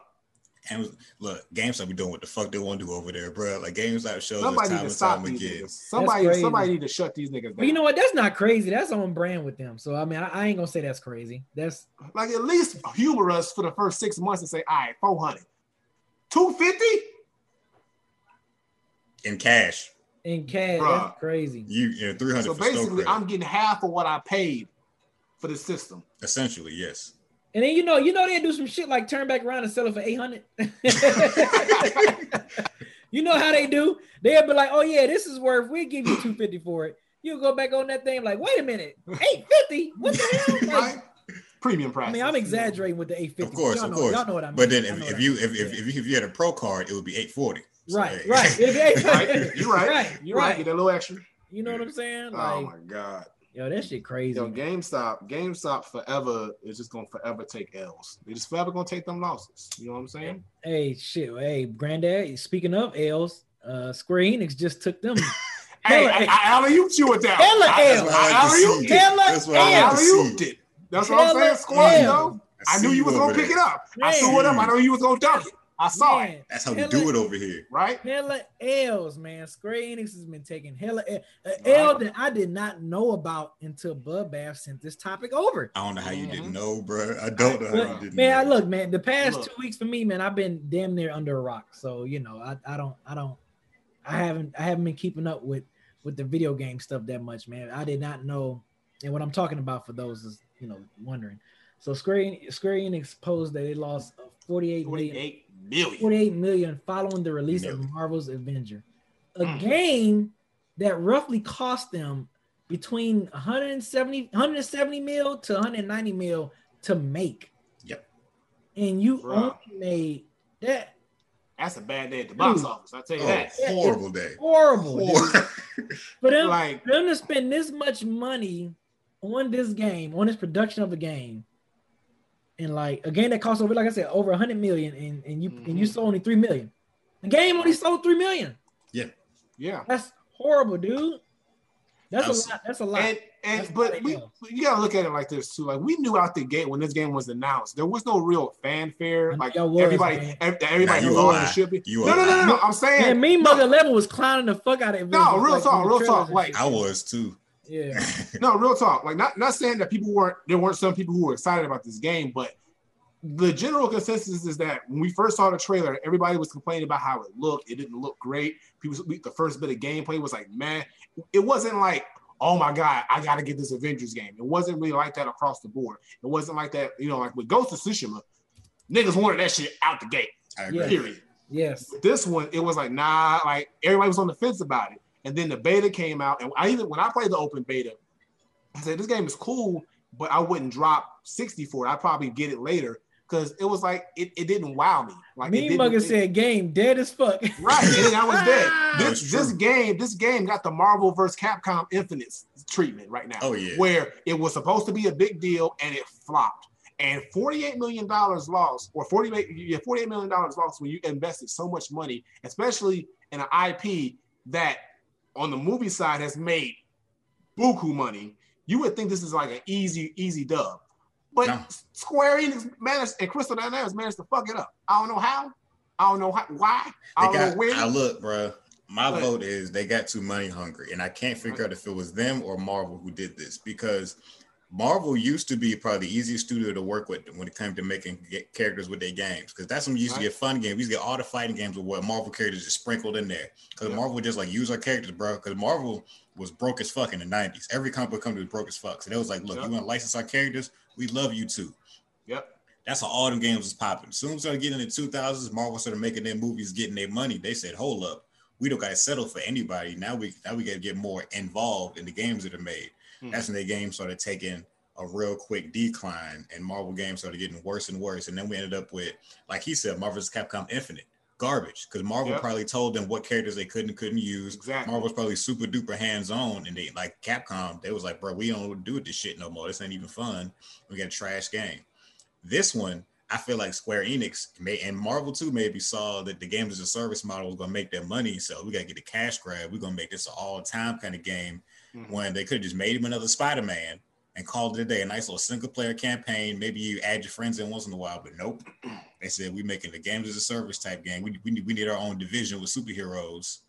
And look, GameStop be doing what the fuck they want to do over there, bro. Like GameStop shows Somebody us time and time again. niggas. Somebody, somebody need to shut these niggas down. But you know what? That's not crazy. That's on brand with them. So I mean, I, I ain't gonna say that's crazy. That's like at least humor us for the first six months and say, all right, 400. 250? In cash, in cash. Bruh. That's crazy. you you know, three hundred So basically. I'm getting half of what I paid for the system. Essentially, yes. And then you know, you know they do some shit like turn back around and sell it for eight hundred. you know how they do? They'll be like, "Oh yeah, this is worth. We give you two fifty for it." You go back on that thing like, "Wait a minute, eight fifty? What the hell?" Like, Premium price. I mean, I'm exaggerating with the eight fifty. Of course, y'all of know, course. Y'all know what I mean. But then if, if what I you mean. if, if, if, you, if you had a pro card, it would be eight forty. right, right, If- if- Right? You're right. right, You're right. right. Get a little extra. You know what I'm saying? Oh my god. Yo, that shit crazy. Yo, GameStop, GameStop forever is just gonna forever take L's. They just forever gonna take them losses. You know what I'm saying? Hey, shit. Hey, granddad. Speaking of L's, uh, Square Enix just took them. Hey, Hella I, L. I alley ooped you with that. Hella I, L. That's what I like I to alley see. ooped it. That's what I I like to alley see. ooped it. That's what I'm saying. Square, you know. I knew you you was gonna pick it up. I Man. threw it up. I know you was gonna dunk it. I saw it. That's how we do it over here. Right? Hella L's, man. Square Enix has been taking hella L, a Right. L that I did not know about until Bloodbath sent this topic over. I don't know how you Mhm. didn't know, bro. I don't know how But, you didn't man, know. I look, man. The past Look. two weeks for me, man, I've been damn near under a rock. So you know, I, I don't, I don't, I haven't, I haven't been keeping up with with the video game stuff that much, man. I did not know, and what I'm talking about for those is, you know, wondering. So Square Square Enix posed that they lost 48 million 48 million. 48 million following the release Million. of Marvel's Avenger, a Mm. game that roughly cost them between 170 170 mil to 190 mil to make. Yep. And you Bruh. only made that That's a bad day at the box Dude. office. I'll tell you Oh, that. horrible day. horrible. dude. Hor- For them, Like, for them to spend this much money on this game, on this production of a game, and like a game that costs over, like I said, over a 100 million, and, and you and you Mhm. sold only 3 million. The game only sold 3 million. yeah. Yeah, that's horrible, dude. That's That's- a lot. That's a lot. And and but we it is. you gotta look at it like this too. Like we knew out the gate when this game was announced, there was no real fanfare. Like was, everybody, man. ev- everybody Nah, knew you what it should be. You no, no, no, no, no. I'm Man, saying me no, Mother Level was clowning the fuck out of it. No, real like, talk, real talk, like- I was too. Yeah, no, real talk. Like not not saying that people weren't there weren't some people who were excited about this game, but the general consensus is that when we first saw the trailer, everybody was complaining about how it looked. It didn't look great. People, the first bit of gameplay was like, man, it wasn't like, oh my God, I got to get this Avengers game. It wasn't really like that across the board. It wasn't like that, you know, like with Ghost of Tsushima, niggas wanted that shit out the gate. Yeah. Period. Yes. This one, it was like, nah, like everybody was on the fence about it. And then the beta came out, and I even when I played the open beta, I said this game is cool, but I wouldn't drop 60 for it. I'd probably get it later because it was like it, it didn't wow me. Like Me didn't- Mugger said game dead as fuck. Right, and I was dead. This this game, this game got the Marvel vs. Capcom Infinite treatment right now. Oh, yeah. where it was supposed to be a big deal and it flopped. And forty-eight million dollars lost, or forty-eight, yeah, forty-eight million dollars lost when you invested so much money, especially in an IP that on the movie side has made buku money. You would think this is like an easy, easy dub, but No. Square Enix managed and Crystal Dynamics managed to fuck it up. I don't know how. I don't know how, why. I They don't got, know when. I look, bro. My But- vote is they got too money hungry, and I can't figure out if it was them or Marvel who did this because Marvel used to be probably the easiest studio to work with when it came to making characters with their games because that's when we used to get fun games. We used to get all the fighting games with what Marvel characters just sprinkled in there because Yeah. Marvel would just like use our characters, bro. Because Marvel was broke as fuck in the '90s. Every comic company was broke as fuck, so they was like, "Look, Yeah. you want to license our characters? We love you too." Yep. That's how all them games was popping. As soon as we started getting in the 2000s, Marvel started making their movies, getting their money. They said, "Hold up, we don't got to settle for anybody. Now we now we got to get more involved in the games that are made." Mhm. That's when their games started taking a real quick decline, and Marvel games started getting worse and worse. And then we ended up with, like he said, Marvel's Capcom Infinite garbage because Marvel Yep. probably told them what characters they could and couldn't use. Exactly. Marvel's probably super duper hands on, and they like Capcom. They was like, "Bro, we don't know what to do this shit no more. This ain't even fun. We got a trash game." This one, I feel like Square Enix may and Marvel too maybe saw that the games as a service model was gonna make their money. So we gotta get the cash grab. We're gonna make this an all-time kind of game Mhm. when they could have just made him another Spider-Man and called it a day. A nice little single player campaign. Maybe you add your friends in once in a while, but nope. They said we're making the games as a service type game. We, we, need, we need our own division with superheroes.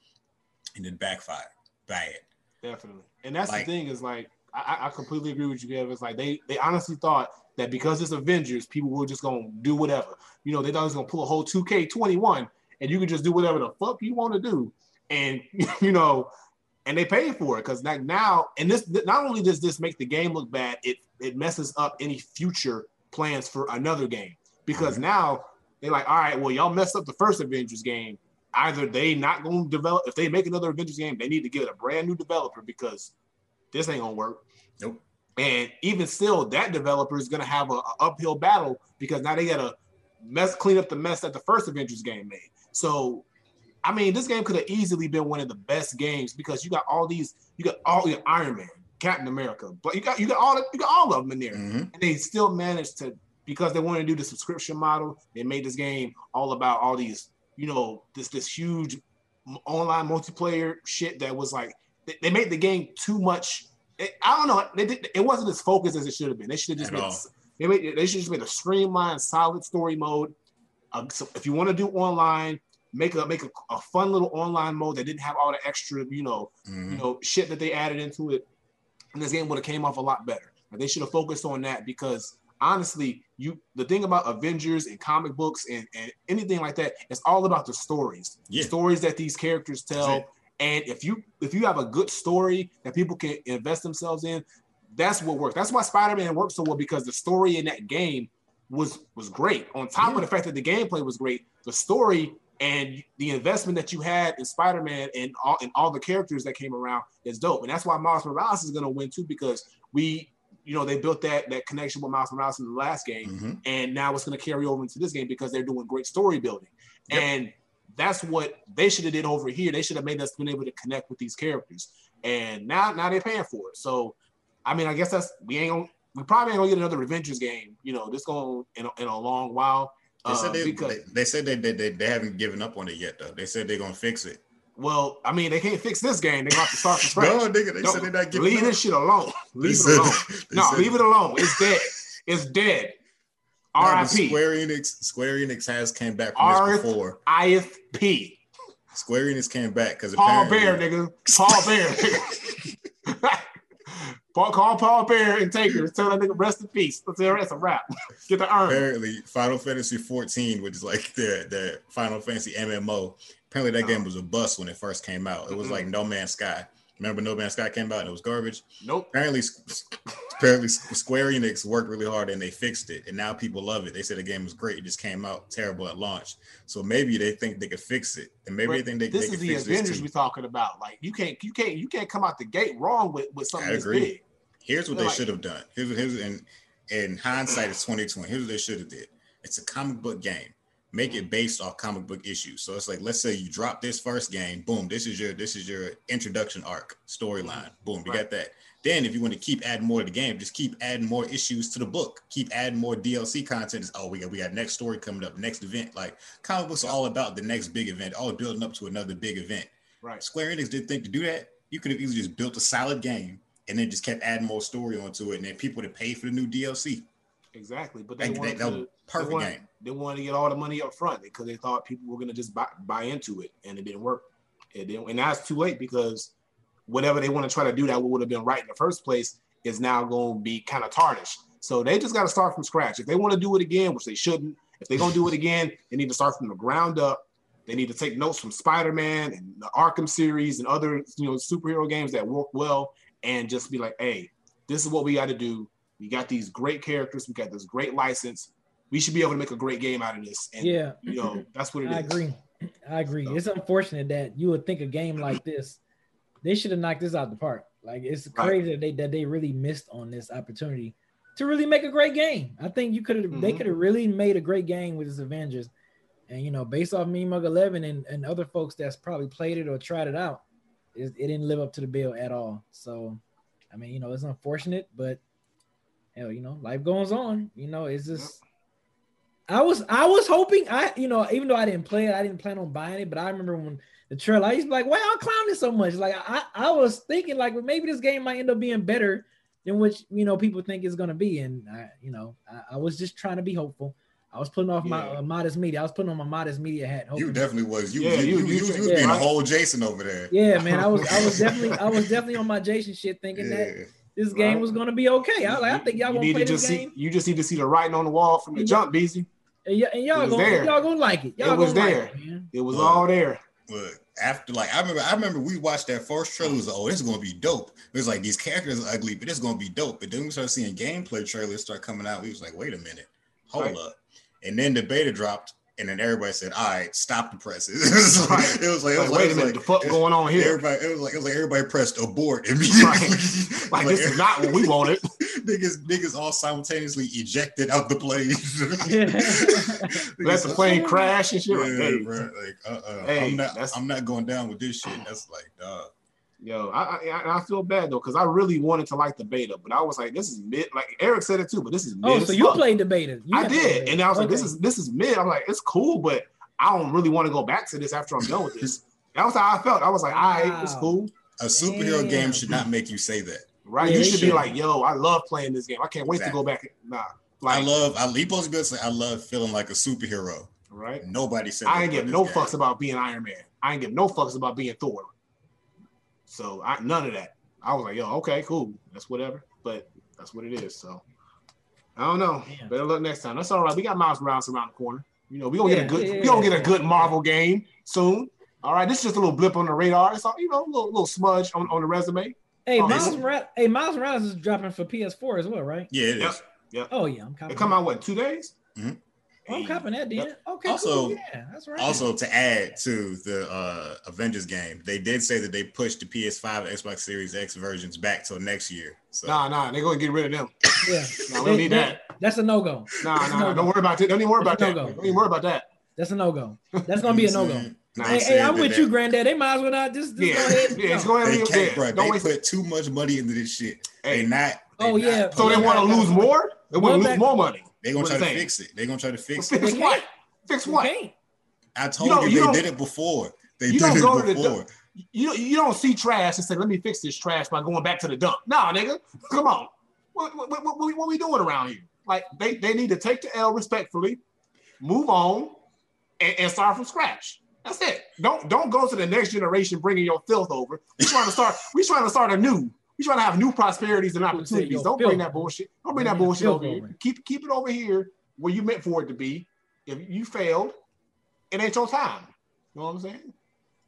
And then backfire. Bad. Definitely. And that's Like- the thing is like I, I completely agree with you, Kev. It's like they they honestly thought that because it's Avengers, people were just gonna do whatever. You know, they thought it was gonna pull a whole 2K21 and you could just do whatever the fuck you want to do. And you know, and they paid for it because like now, and this not only does this make the game look bad, it it messes up any future plans for another game. Because Mhm. now they're like, all right, well, y'all messed up the first Avengers game. Either they not gonna develop if they make another Avengers game, they need to give it a brand new developer because this ain't gonna work. Nope. And even still, that developer is gonna have a, a uphill battle because now they gotta mess clean up the mess that the first Avengers game made. So, I mean, this game could have easily been one of the best games because you got all these, you got all your Iron Man, Captain America, but you got you got all you got all of them in there, Mhm. and they still managed to because they wanted to do the subscription model. They made this game all about all these, you know, this this huge online multiplayer shit that was like they, they made the game too much. It, I don't know. They did, it wasn't as focused as it should have been. They should have just At made all. they made they should just made a streamlined, solid story mode. Uh, so if you want to do online, make a make a, a fun little online mode that didn't have all the extra, you know, Mhm. you know, shit that they added into it. And this game would have came off a lot better. And they should have focused on that because honestly, you the thing about Avengers and comic books and, and anything like that, it's all about the stories. Yeah. Stories that these characters tell. And if you if you have a good story that people can invest themselves in, that's what works. That's why Spider-Man works so well because the story in that game was was great. On top Yeah. of the fact that the gameplay was great, the story and the investment that you had in Spider-Man and all and all the characters that came around is dope. And that's why Miles Morales is gonna win too, because we, you know, they built that that connection with Miles Morales in the last game, Mhm. and now it's gonna carry over into this game because they're doing great story building. Yep. And that's what they should have did over here. They should have made us been able to connect with these characters. And now now they're paying for it. So I mean, I guess that's we ain't gonna we probably ain't gonna get another Avengers game, you know, this going in a, in a long while. They uh, said they, because they, they said they, they, they, haven't given up on it yet though. They said they're gonna fix it. well, I mean, they can't fix this game. They're gonna have to start from scratch. No, nigga, they Don't- said they're not giving leave up. this shit alone. Leave it alone. No, leave it alone. It's dead. It's dead. R.I.P. Square Enix, Square Enix has came back from this before. IFP. Square Enix came back because Paul Bear, nigga. Paul Bear. nigga. Paul, call Paul Bear and take her. Tell that nigga rest in peace. Let's say that's a wrap. Get the urn. apparently Final Fantasy 14, which is like the the Final Fantasy MMO. Apparently that game was a bust when it first came out. It was Mhm. like No Man's Sky. Remember, No Man's Sky came out and it was garbage. Nope. Apparently, apparently Square Enix worked really hard and they fixed it, and now people love it. They said the game was great. It just came out terrible at launch. So maybe they think they could fix it, and maybe But they think they, this they is the Avengers we're talking about. Like you can't, you can't, you can't come out the gate wrong with with something I this agree. big. Here's what They're they like- should have done. Here's what here's in in hindsight, it's 2020. Here's what they should have did. It's a comic book game. Make it based off comic book issues. So it's like, let's say you drop this first game, boom, this is your this is your introduction arc storyline. Boom, you Right. got that. Then if you want to keep adding more to the game, just keep adding more issues to the book. Keep adding more DLC content. It's, oh, we got we got next story coming up, next event. Like comic books are all about the next big event, all building up to another big event. Right. Square Enix didn't think to do that. You could have easily just built a solid game and then just kept adding more story onto it, and then people would have paid for the new DLC. Exactly. But they Like, wanted that, that to, perfect they wanted, game. They wanted to get all the money up front because they thought people were gonna just buy, buy into it, and it didn't work. It didn't, and that's too late because whatever they want to try to do that would have been right in the first place is now going to be kind of tarnished. So they just got to start from scratch. If they want to do it again, which they shouldn't, if they're gonna do it again, they need to start from the ground up. They need to take notes from Spider-Man and the Arkham series and other you know superhero games that work well, and just be like, hey, this is what we got to do. We got these great characters. We got this great license. We should be able to make a great game out of this. And Yeah, you know, that's what it is. I agree. I agree. It's unfortunate that you would think a game like this, they should have knocked this out the park. Like it's Right. crazy that they that they really missed on this opportunity to really make a great game. I think you could have they Mhm. could have really made a great game with this Avengers. And you know, based off Me Mug 11 and, and other folks that's probably played it or tried it out, it, it didn't live up to the bill at all. So, I mean, you know, it's unfortunate, but hell, you know, life goes on. You know, it's just. I was I was hoping I you know even though I didn't play it I didn't plan on buying it but I remember when the trailer I used to be like wow I'm clowning so much like I I was thinking like well, maybe this game might end up being better than which you know people think it's gonna be and I you know I, I was just trying to be hopeful I was putting off my uh, modest media I was putting on my modest media hat You definitely was. You, Yeah, you, you- you, you, you- you was yeah. being a whole Jason over there. yeah man I was I was definitely I was definitely on my Jason shit thinking that Yeah. This game Right. was gonna be okay I was like I think y'all gonna play this just game. You just need to see the writing on the wall from the Yeah. jump, Beezy. and, y- and y'all gonna y'all gonna like it y'all It was there. like it. It was Well, all there. But after like I remember I remember we watched that first trailer, it was like, oh, this is gonna be dope. It was like these characters are ugly, but it's gonna be dope. But then we started seeing gameplay trailers start coming out. We was like, wait a minute, hold Right. up. And then the beta dropped, and then everybody said, All right, stop the presses. it was like, Right. it was like, it Like, was wait like, a minute, the fuck going on here? Everybody, it was like it was like everybody pressed abort immediately. Right. Like this is not what we wanted. niggas, niggas all simultaneously ejected out the plane. Let the plane crash and shit. Yeah, Like, hey, bro. Like, uh-uh. Hey, I'm not. I'm not going down with this shit. That's like, dog. Yo, I, I I feel bad though because I really wanted to like the beta, but I was like, this is mid. Like Eric said it too, but this is oh, mid. oh so you fuck. played the beta You I got to play did, beta. and I was like, this is this is mid. I'm like, it's cool, but I don't really want to go back to this after I'm done with this. That was how I felt. I was like, all right, it's cool, A superhero Damn. game should not make you say that. right? Yeah, you they should be like, yo, I love playing this game. I can't wait Exactly. to go back. Nah, I love. I you supposed to be able to say I love feeling like a superhero. right? Nobody said. I that ain't give no game. fucks about being Iron Man. I ain't give no fucks about being Thor. So I none of that. I was like, yo, okay, cool. That's whatever. But that's what it is. So I don't know. Damn. Better luck next time. That's all right. We got Miles Morales around the corner. You know, we gonna get a good yeah, we gonna get a good Marvel game soon. All right, this is just a little blip on the radar. It's all you know, a little, little smudge on, on the resume. Hey, Oh, Miles this- Morales. Hey, Miles Morales is dropping for PS4 as well, right? Yeah, it is. Yep. Oh yeah, I'm copping. It come that. out what two days? Mhm. I'm copping that, then. Okay. Also- cool. yeah, that's right. Also, to add to the uh, Avengers game, they did say that they pushed the PS5 Xbox Series X versions back till next year. So Nah, nah, they're gonna get rid of them. yeah, Nah, we don't need that. That's a no go. Nah, That's nah, nah, no-go. don't worry about it. Don't even worry about That's a that. no-go. Don't even worry about that. That's a no go. That's gonna be a no go. Nah, Hey, hey, I'm with that- you, Granddad. They might as well not just, just Yeah, go ahead. yeah, no. just go ahead They can't, yeah. bro. Don't They waste put too much money into this shit. Hey. They not. they Oh, not- yeah. So they want to lose more? They want to lose more money. They gonna try to saying. fix it. They gonna try to fix Fix it. They what? Fix what? I told don't- you, you they did it before. They You did don't it go to the before. You you don't see trash and say, "Let me fix this trash by going back to the dump." Nah, nigga, come on. What what, what, what, what we doing around here? Like they, they need to take the L respectfully, move on, and, and start from scratch. That's it. Don't don't go to the next generation bringing your filth over. We trying to start. We trying to start anew. We trying to have new prosperities and opportunities. Don't bring that bullshit. Don't bring Bring that bullshit over here. Keep keep it over here where you meant for it to be. If you failed, it ain't your time. You know what I'm saying?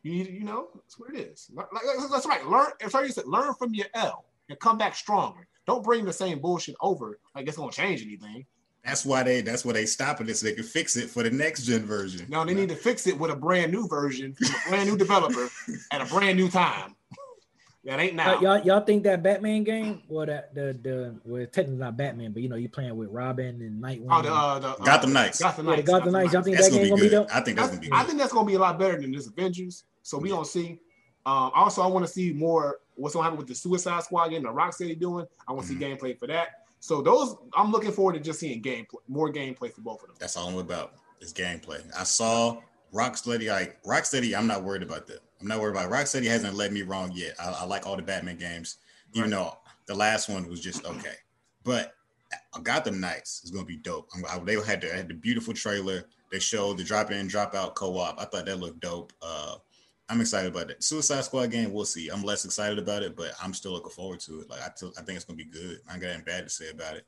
You need, you know, that's what it is. Like, like, that's right. Learn. As you said, learn from your L and come back stronger. Don't bring the same bullshit over. Like it's gonna change anything. That's why they that's why they stopping it so they can fix it for the next gen version. No, they need to fix it with a brand new version, from a brand new developer at a brand new time. That ain't now. Uh, y'all, y'all think that Batman game? Well, that the the well, technically not Batman, but you know, you're playing with Robin and Nightwing. Oh, the, uh, the uh, Gotham Knights. Gotham yeah, the Knights. Gotham Knights. Y'all think That's that gonna be gonna be good. dope? I think that's I, gonna be I good. think that's gonna be a lot better than this Avengers. So we gonna see. Um, also, I want to see more. What's gonna happen with the Suicide Squad game? The Rocksteady doing. I want to Mhm. see gameplay for that. So those, I'm looking forward to just seeing gameplay, more gameplay for both of them. That's all I'm about. Is gameplay. I saw Rocksteady. Like Rocksteady, I'm not worried about that. I'm not worried about it. Rocksteady hasn't led me wrong yet. I, I like all the Batman games, even though the last one was just okay. But Gotham Knights is gonna be dope. I, they had the, had the beautiful trailer. They showed the drop in, drop out co-op. I thought that looked dope. Uh, I'm excited about that. Suicide Squad game, we'll see. I'm less excited about it, but I'm still looking forward to it. Like I, t- I think it's gonna be good. I ain't got anything bad to say about it.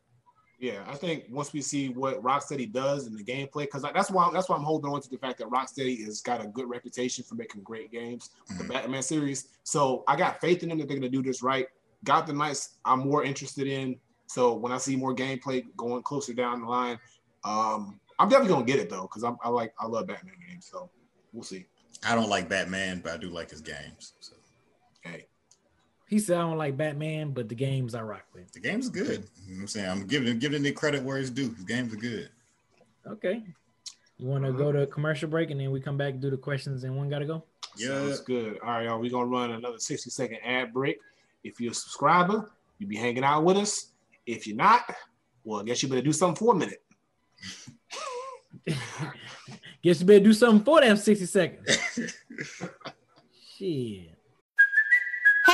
Yeah, I think once we see what Rocksteady does in the gameplay, because that's why that's why I'm holding on to the fact that Rocksteady has got a good reputation for making great games, with Mhm. the Batman series. So I got faith in them that they're gonna do this right. Gotham Knights, I'm more interested in. So when I see more gameplay going closer down the line, um, I'm definitely gonna get it though, because I like I love Batman games. So we'll see. I don't like Batman, but I do like his games. So Hey, He said I don't like Batman, but the games I rock with. the game's good. You know what I'm saying I'm giving giving the credit where it's due. His games are good. Okay. You want to go to commercial break and then we come back and do the questions and one got to go? Yeah. sounds good. All right, y'all. We're gonna run another 60 second ad break. If you're a subscriber, you be hanging out with us. If you're not, well, I guess you better do something for a minute. Guess you better do something for them 60 seconds. Shit.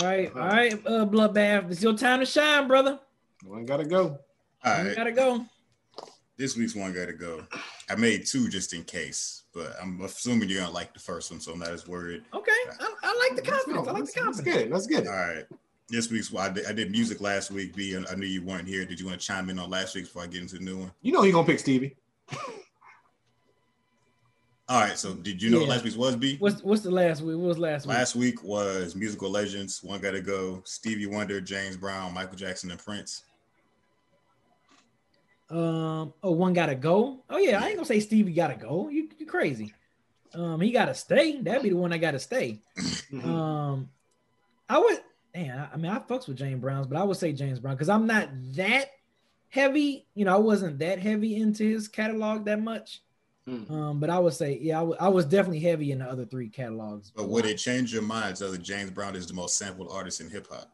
All right. All right, uh, Bloodbath. It's your time to shine, brother. One gotta go. All You right. got to go. This week's one got to go. I made two just in case, but I'm assuming you're gonna like the first one, so I'm not as worried. Okay. I, I like the Let's confidence. go. I like Let's, the let's confidence. get it. Let's get it. All right. This week's well, I did, I did music last week. B, I knew you weren't here. Did you want to chime in on last week's before I get into the new one? You know he gonna pick Stevie. All right. So did you know what Yeah. last week's was? B. What's what's the last week? What was last week? Last week was musical legends. One got to go. Stevie Wonder, James Brown, Michael Jackson, and Prince. Um. Oh, one gotta go. Oh yeah, I ain't gonna say Stevie gotta go. You you crazy. Um, he gotta stay. That'd be the one that gotta stay. Mhm. Um, I would. Damn, I- I mean, I fucks with James Brown's, but I would say James Brown because I'm not that heavy. You know, I wasn't that heavy into his catalog that much. Mhm. Um, but I would say, yeah, I was definitely heavy in the other three catalogs. But would it change your mind so that James Brown is the most sampled artist in hip hop?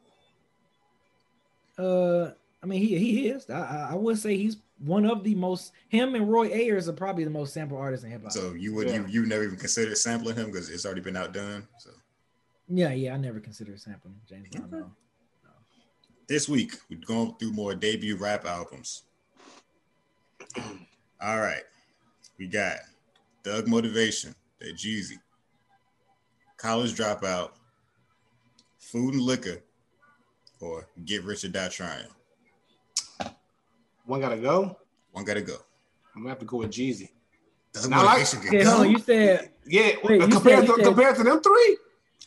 Uh, I mean, he he is. I, I I would say he's one of the most. Him and Roy Ayers are probably the most sampled artists in hip hop. So you would Yeah. you you never even considered sampling him because it's already been outdone. So yeah, yeah, I never considered sampling James Brown. No. this week we're going through more debut rap albums. All right, we got Thug Motivation, that Jeezy, College Dropout, Food and Liquor, or Get Rich or Die Trying. One gotta go. One gotta go. I'm gonna have to go with Jeezy. Thug Now, Motivation Okay, can hold go. on. You said Yeah, Wait, you compared said- you to said- compared to them three.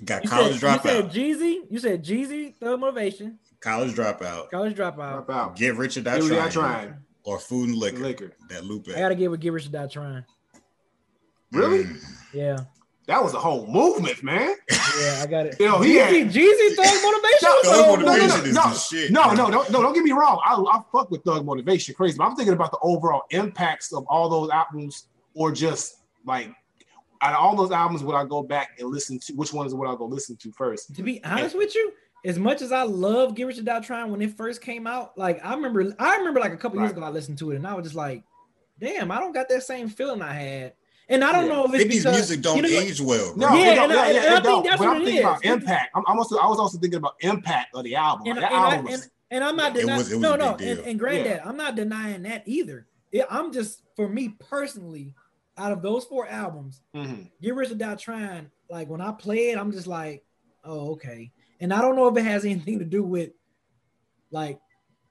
got you College said, you said Dropout, Jeezy. You said Jeezy, Thug Motivation, College Dropout, College Dropout. Drop out. Get Rich or Die Get Rich or Die Trying, Trying. Or Food and Liquor. Liquor. That Lupe. I gotta give it Give Rich or Die Trying. Really? Mm. Yeah, that was a whole movement, man. Yeah, I got it. You know, he Jeezy, had- Jeezy Thug Motivation. No, was Thug a whole Motivation movement. is no, the shit. No, man. no, no, no, don't get me wrong. I, I fuck with Thug Motivation crazy, but I'm thinking about the overall impacts of all those albums, or just like out of all those albums, would I go back and listen to which ones would I go listen to first? To be honest with you, as much as I love Get Rich or Die Trying when it first came out, like I remember, I remember like a couple years ago I listened to it and I was just like, damn, I don't got that same feeling I had. And I don't Yeah. know if it's because music don't you know, age well, bro. No, Yeah, it don't, and I- yeah, yeah, and I it don't. think that's but what I'm it thinking about impact. I'm, I'm also I was also thinking about impact of the album. and, that and, I, album was and, and I'm not It denying was- it was no no and, deal. and granddad, I'm not denying that either. Yeah, I'm just for me personally, out of those four albums, Mhm. Get Rich or Die Trying, like when I play it, I'm just like, oh, okay. And I don't know if it has anything to do with like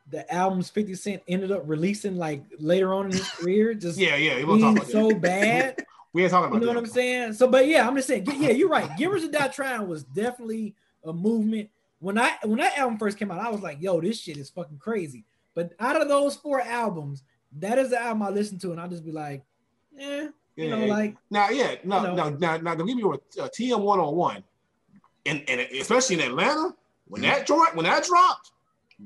the albums 50 Cent ended up releasing like later on in his career, just yeah, yeah. We won't being so that. bad. we ain't talking about it. You know that. what I'm saying? So, but yeah, I'm just saying, yeah, you're right. Rich or Die Trying was definitely a movement. When I when that album first came out, I was like, yo, this shit is fucking crazy. But out of those four albums, that is the album I listen to, and I'll just be like, eh, you know, like Now, yeah, no, You know. no, now, now, don't give me a uh, TM one on one, and and especially in Atlanta when Mhm. that joint when that dropped,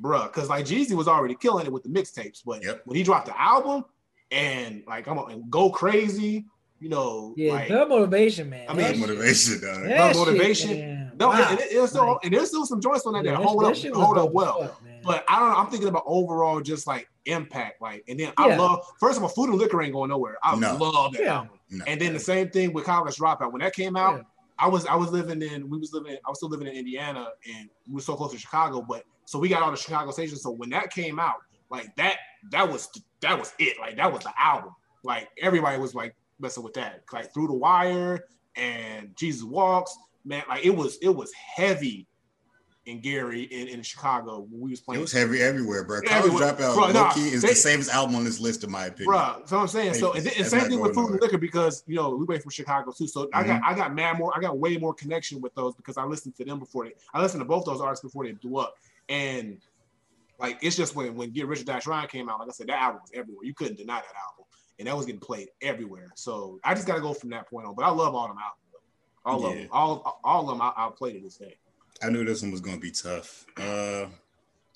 bruh, because like Jeezy was already killing it with the mixtapes, but Yep. when he dropped the album and like I'm and go crazy, you know, yeah, like the motivation, man. I mean, That motivation, dog. that Love shit, motivation. man, no, wow. and, it, it's still Like, and there's still some joints on that yeah, that that- hold up hold up well. fuck. But I don't know. I'm thinking about overall, just like impact, like, and then I love. First of all, Food and Liquor ain't going nowhere. I No. love that Yeah. album. No. And then the same thing with College Dropout. When that came out, Yeah. I was I was living in we was living I was still living in Indiana and we were so close to Chicago, but so we got all the Chicago stations. So when that came out, like that that was that was it. Like that was the album. Like everybody was like messing with that. Like through the wire and Jesus Walks, man. Like it was it was heavy in Gary in, in Chicago when we was playing. It was heavy everywhere, bro. College Everywhere. Dropout, Bro, nah, key, is they- the safest album on this list, in my opinion. Bro, so I'm saying so, and, and same thing with food and liquor because you know we went from Chicago too. So I Mm-hmm. got I got mad more, I got way more connection with those because I listened to them before they, I listened to both those artists before they blew up, and like it's just when when Get Rich or Die Trying came out, like I said, that album was everywhere. You couldn't deny that album, and that was getting played everywhere. So I just got to go from that point on. But I love all them albums. All of them, all all of them, I, I'll play to this day. I knew this one was gonna be tough. Uh,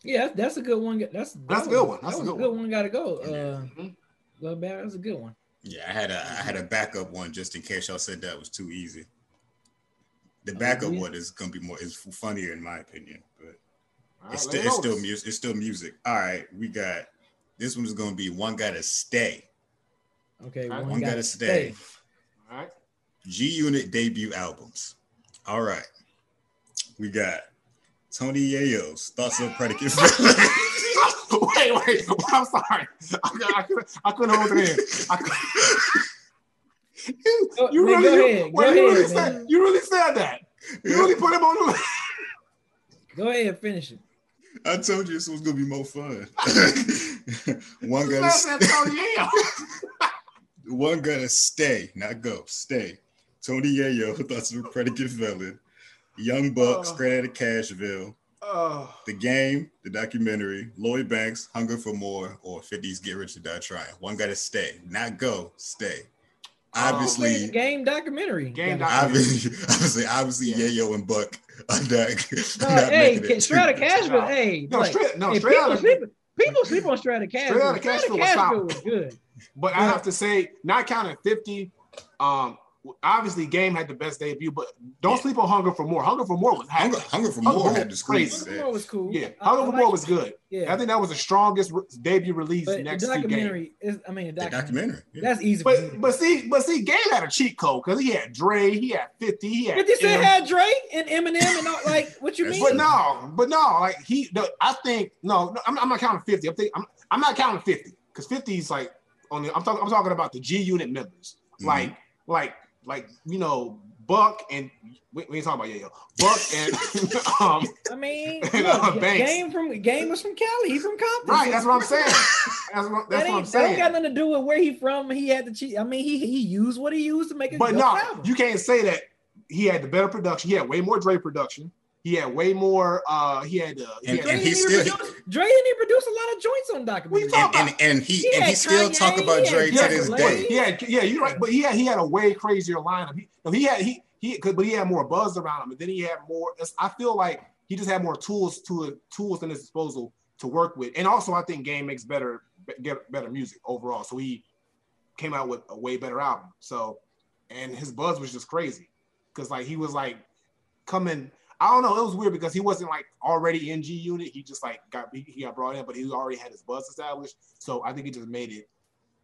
Yeah, that's, that's a good one. That's that That's a good one. That's a a good good one. one. Got to go. Uh, Mhm. Love Bad. That's a good one. yeah, I had a I had a backup one just in case y'all said that was too easy. The backup yeah. one is gonna be more is funnier in my opinion, but All right, it's lay still it's still music. It's still music. All right, we got this one's gonna be one gotta stay. Okay, Alright, one, One gotta gotta stay. All right. G Unit debut albums. All right, we got Tony Yayo's thoughts of predicate. wait, wait. I'm sorry. I, couldn't- I, couldn't, I couldn't hold it in. I couldn't- you, Go- you really, you, ahead, wait, go you really ahead, said you really said that. You really put him on the list. Go ahead, and finish it. I told you this was gonna be more fun. one gotta stay. that Tony Yayo. One gotta stay, not go. Stay. Tony Yayo, thoughts of a predicate felon. Young Buck, Oh. straight out of Cashville. Oh, The Game, the documentary. Lloyd Banks, Hunger for More, or 50s Get Rich or Die Trying. One gotta stay, not go. Stay. Oh. Obviously, game documentary. Game Gotta- obviously, obviously, obviously, Yeah. Yayo and Buck are not, No, not hey, making straight out of Cashville. Hey, no, like, straight, no, hey, straight people out of, sleep. People sleep on straight out of Cashville. Straight Outta Straight Cashville was Cashville solid. was good. but I have to say, not counting 50, um, obviously Game had the best debut, but don't Yeah. sleep on Hunger for More. Hunger for More was Hunger. Hunger for Hunger More had More the was screen. crazy. Hunger was cool. Yeah, I- Hunger I for like More was good. Yeah, I think that was the strongest re- debut release but next to Game. documentary is. I mean, the The documentary. documentary. yeah. That's easy. for me to But but see, but see, Game had a cheat code because he had Dre, he had 50, he had 50 Cent M. had Drake and Eminem and all, like, what you mean? But no, but no, like he, the, I think no, no I'm, I'm not counting 50. I'm thinking, I'm, I'm not counting 50 because 50 is like on the. I'm talking, I'm talking about the G Unit members, Mhm. like, like, like you know, Buck and we, we ain't talking about Yayo, Buck and um, I mean, And, uh, game from game was from Cali. He's from Compton. right. That's what I'm saying. That's what, That, what I'm ain't, that got nothing to do with where he from. He had to cheat. I mean, he he used what he used to make a But no, album. you can't say that he had the better production. He had way more Dre production. He had way more. Uh, he had. Uh, he And- had and didn't he even still- produce- Dre didn't even produce a lot of joints on What you documentaries. talking and, and and he He and he still Kanye, talk about he Dre to this day. He had, yeah, you're right, but he had he had a way crazier lineup. He, he had he he, could, but he had more buzz around him, and then he had more. I feel like he just had more tools to tools in his disposal to work with, and also I think Game makes better get better music overall. So he came out with a way better album. So, and his buzz was just crazy because like he was like coming. I don't know. It was weird because he wasn't like already in G Unit. He just like got he, got brought in, but he already had his buzz established. So I think he just made it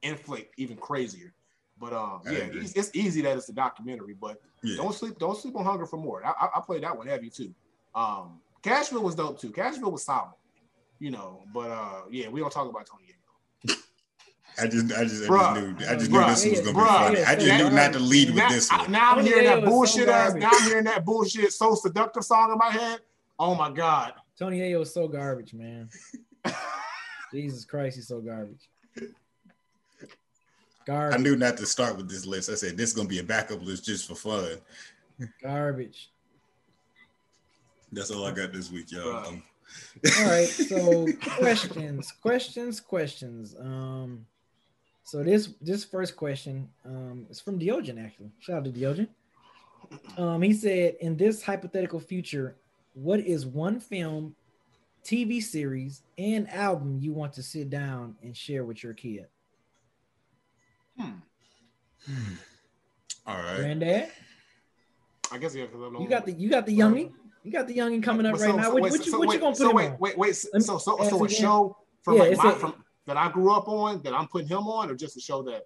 inflate even crazier. But um, yeah, it's, it's easy that it's a documentary, but Yeah. don't sleep, don't sleep on Hunger for More. I, I, I played that one heavy too. Um, Cashville was dope too. Cashville was solid, you know. But uh, yeah, we don't talk about Tony Yayo. I just, I just, I just knew, I just Bruh. knew this was gonna be funny. I just Yeah. knew not to lead with now, this one. now I'm hearing that was so bullshit ass. Now I'm hearing that bullshit so seductive song in my head. Oh my god. Tony Yayo is so garbage, man. Jesus Christ, he's so garbage. Garbage. I knew not to start with this list. I said this is gonna be a backup list just for fun. garbage. That's all I got this week, y'all. Um, All right, so questions, questions, questions. Um, so this this first question um is from Diogen actually. Shout out to Diogen. Um, he said, in this hypothetical future, what is one film, TV series, and album you want to sit down and share with your kid? all right. Granddad, I guess yeah, because I know you got the you got the youngin, you got the youngin coming up But right so- now. so What, wait, what you so what wait, you gonna put so him wait, on? wait, wait. Let me So so so a show from Yeah, like my, a- from that I grew up on that I'm putting him on, or just a show that.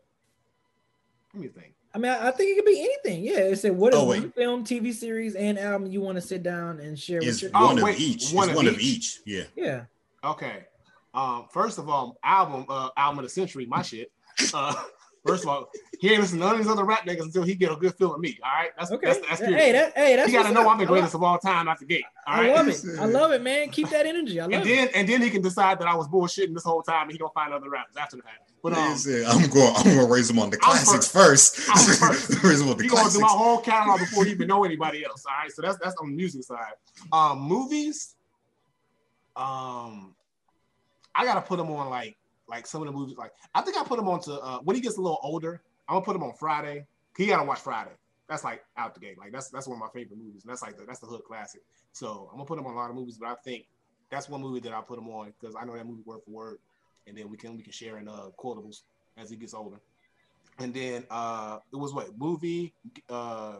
Let me think. I mean, I, I think it could be anything. Yeah, it said what is Oh, wait. one film, TV series, and album you want to sit down and share It's with your Oh, one of wait, each. one it's of one of each? each. Yeah. Yeah. Okay. Um, first of all, album, uh, album of the century, my shit. Uh, first of all, he ain't listen to none of these other rap niggas until he get a good feel of me. All right, that's Okay. that's that's hey, that hey, that's he got to know. I'm the greatest of all time out the gate. All I love it. I love it, man. Keep that energy. I love And it. then and then he can decide that I was bullshitting this whole time, and he gonna find other rappers after the fact. But um, said, I'm going. I'm going to raise them on the I'm classics first. first. First. raise them on the he gonna do my whole catalog before he even know anybody else. All right, so that's that's on the music side. Um, movies. Um, I gotta put him on like like some of the movies. Like I think I put him on to uh, when he gets a little older. I'm gonna put him on Friday. He gotta watch Friday. That's like out the gate. Like that's that's one of my favorite movies. And that's like the, that's the hood classic. So I'm gonna put him on a lot of movies, but I think that's one movie that I put him on because I know that movie word for word, and then we can we can share in uh quotables as he gets older. And then uh it was what movie uh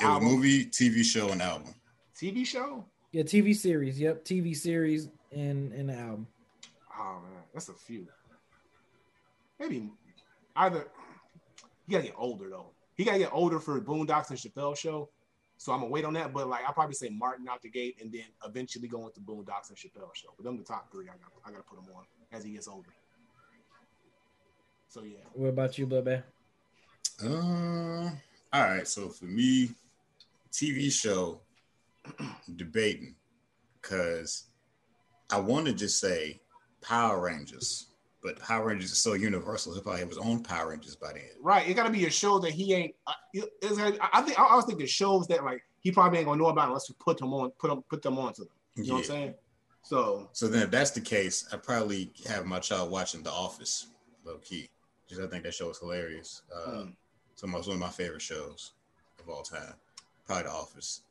It was movie, TV show, and album. TV show? Yeah, TV series. Yep, TV series and and the album. Oh man, that's a few. Maybe either he gotta get older though. He gotta get older for Boondocks and Chappelle show. So I'm gonna wait on that. But like I'll probably say Martin out the gate and then eventually go into Boondocks and Chappelle show. But them the top three I got I gotta put him on as he gets older. So yeah. What about you, Bubba? Uh, all right. So for me, TV show, debating, because I want to just say Power Rangers, but Power Rangers is so universal. He'll probably have his own Power Rangers by then. Right. It gotta be a show that he ain't uh, gotta- I think I was thinking shows that like he probably ain't gonna know about unless we put them on put them put them on to them. You know what I'm saying? So So then, if that's the case, I probably have my child watching The Office, low key, because I think that show is hilarious. Uh, Mm. So my, one of my favorite shows of all time, probably The Office.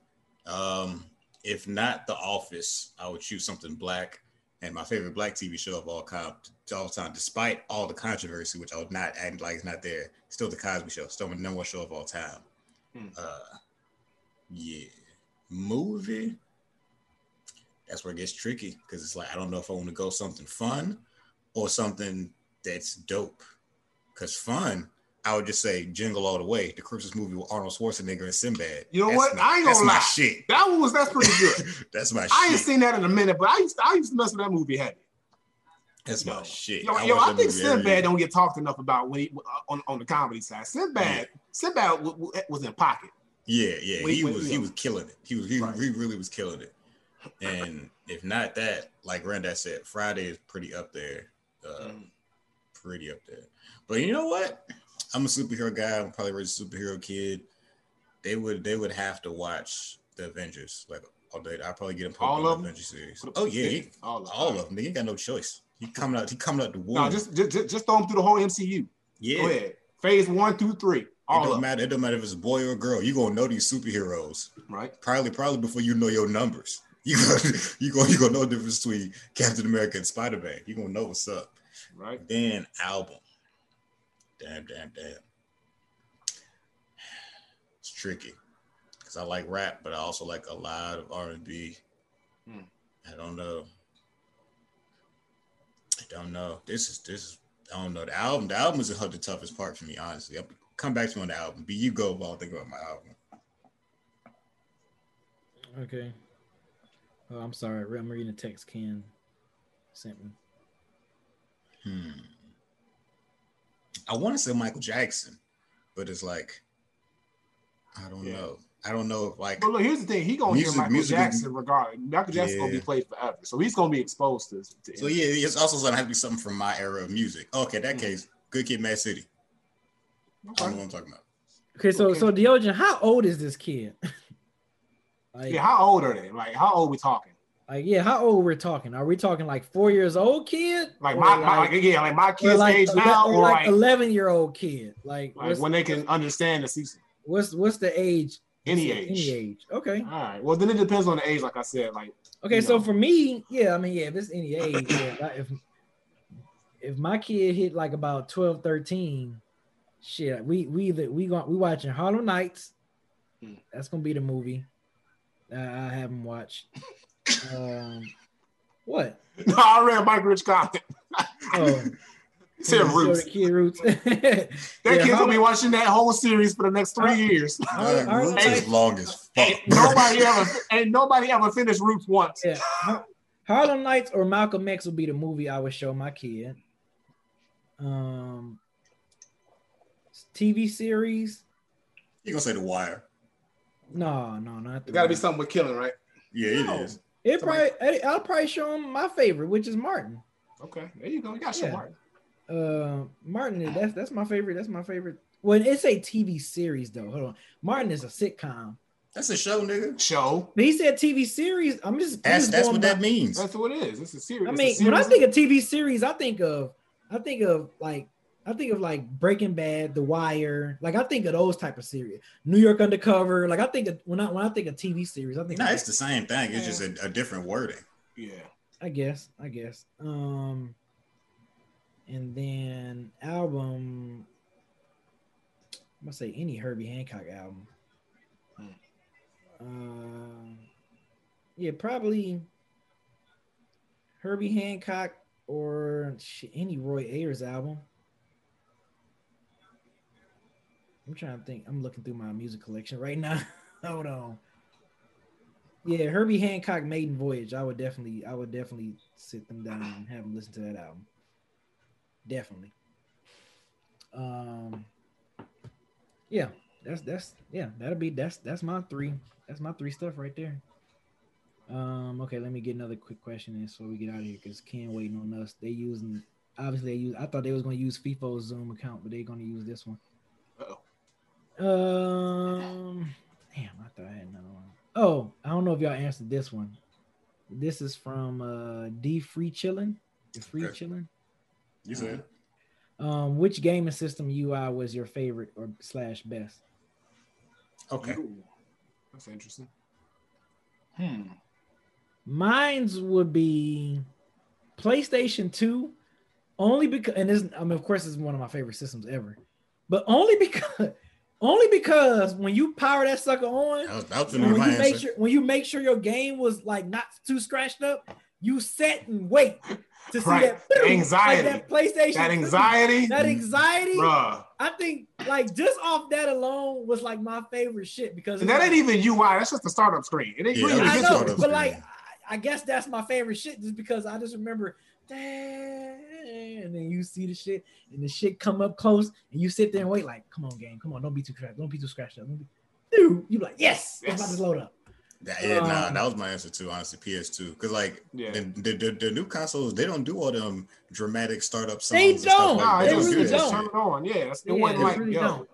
Um, if not The Office, I would choose something black. And my favorite black TV show of all time, all time, despite all the controversy, which I would not act like it's not there, still The Cosby Show, still my number one show of all time. Hmm. Uh, yeah, movie that's where it gets tricky because it's like I don't know if I want to go something fun or something that's dope. Because fun, I would just say Jingle All the Way, the Christmas movie with Arnold Schwarzenegger and Sinbad. You know That's what? my- I ain't gonna lie. shit. that one was that's pretty good. That's my I ain't seen that in a minute, but I used to, I used to mess with that movie heavy. That's Yo, my shit. Yo, I yo, I think Sinbad don't get talked enough about when he, on on the comedy side. Sinbad, Sinbad w- w- was in pocket. Yeah, yeah, When he- he was he know. was killing it. He was he, Right. he really was killing it. And if not that, like Granddad said, Friday is pretty up there. Uh, Mm. pretty up there. But you know what? I'm a superhero guy. I'm probably raised a superhero kid. They would they would have to watch the Avengers, like all day. I probably get him All of 'em? Adventure series. Oh yeah, he, all of all them. of them. He ain't got no choice. He coming out. He coming out the womb. No, just, just just throw them through the whole MCU. yeah. Go ahead. Phase one through three. It All don't of them. matter. It don't matter if it's a boy or a girl. You gonna know these superheroes Right. probably probably before you know your numbers. You gonna you gonna you gonna know the difference between Captain America and Spider Man. You gonna know what's up. Right. Then album. Damn, damn, damn. It's tricky because I like rap, but I also like a lot of R and B. Hmm. I don't know. I don't know. This is this is I don't know. The album, the album is the toughest part for me, honestly. I'll come back to me on the album. But you go while I think about my album. Okay. Oh, I'm sorry. I'm reading the text Ken sent me. Hmm. I want to say Michael Jackson, but it's like I don't Yeah. know. I don't know if like But look, here's the thing. He gonna Music- hear Michael music- Jackson regardless. Michael Jackson gonna be played forever, so he's gonna be exposed to. to so. Yeah, it's also gonna have to be something from my era of music. Okay, in that Hmm. case, Good Kid, Mad City. I don't know Okay. what I'm talking about. Okay, so Okay. so Diogen, how old is this kid? like, Yeah, how old are they? Like, how old we talking? Like, yeah, how old we're talking? Are we talking like four years old kid? Like my, my like, yeah, like my kid's like, age ele- now, or or like eleven year old kid? Like, like when they can understand the season, what's what's the age? any age. Any age. Okay. All right. Well, then it depends on the age. Like I said, like Okay, so know. for me, yeah, I mean, yeah, if it's any age, yeah, if if my kid hit like about 12, 13, shit, we we either we going we watching Harlem Nights. Hmm. That's gonna be the movie. Uh, I haven't watched. um, what? no, I read Mike Rich comment. Oh, He said Show Roots. the Kid Roots. That Yeah, kid's gonna be watching that whole series for the next three Har- years. Harlem- Uh, Harlem Roots is Nights- long as fuck. Ain't nobody ever, ain't nobody ever finished Roots once. Yeah, Harlem Nights or Malcolm X will be the movie I would show my kid. Um, TV series. You gonna say The Wire? No, no, not the It got to be something with killing, right? Yeah, it No. is. It probably I- I'll probably show him my favorite, which is Martin. Okay, there you go. You got some Yeah. Martin. Uh, Martin that's that's my favorite. That's my favorite. Well, it's a TV series though. Hold on, Martin is a sitcom. That's a show, nigga. Show. But he said TV series. I'm just. That's that's what by- that means. That's what it is. It's a series. I It's a mean, when I think of TV series, I think of, I think of like, I think of like Breaking Bad, The Wire. Like I think of those type of series. New York Undercover. Like I think of when I when I think of TV series, I think. No, of it's the same thing. It's just a, a different wording. yeah. I guess, I guess. Um, and then album. I'm gonna say any Herbie Hancock album. Um, yeah, probably Herbie Hancock or any Roy Ayers album. I'm trying to think. I'm looking through my music collection right now. Hold on. Yeah, Herbie Hancock Maiden Voyage. I would definitely, I would definitely sit them down and have them listen to that album. Definitely. Um. Yeah, that's that's yeah. That'll be that's that's my three. That's my three stuff right there. Um. Okay, let me get another quick question in so we get out of here because Ken waiting on us. They using obviously they use. I thought they was to use FIFO's Zoom account, but they're to use this one. Uh-oh. Um, damn, I thought I had another one. Oh, I don't know if y'all answered this one. This is from uh D Free Chillin. The Free Okay. Chillin. You said Um, which gaming system UI was your favorite or slash best? okay. Ooh, that's interesting. Hmm. Mine's would be PlayStation 2, only because and this I mean of course it's one of my favorite systems ever, but only because only because when you power that sucker on, That was, that was when you make answer. sure when you make sure your game was like not too scratched up, you set and wait to see Right. that The like anxiety. that PlayStation. That 2, anxiety, that anxiety. bruh. I think like just off that alone was like my favorite shit because And that like- ain't even UI. That's just the startup screen. It ain't Yeah, you that ain't was I even the get know, to startup it. but like. I, I guess that's my favorite shit just because I just remember and then you see the shit and the shit come up close and you sit there and wait like come on game come on don't be too scratched don't be too scratched up Don't be, dude you like yes it's about to load up That, yeah, nah, Um, that was my answer too. Honestly, PS2, because like Yeah. the, the, the the new consoles, they don't do all them dramatic startup songs. They and stuff don't. like Nah, that. it They just, really it just don't. turn it on. Yeah, it Yeah, wasn't like really yo. don't.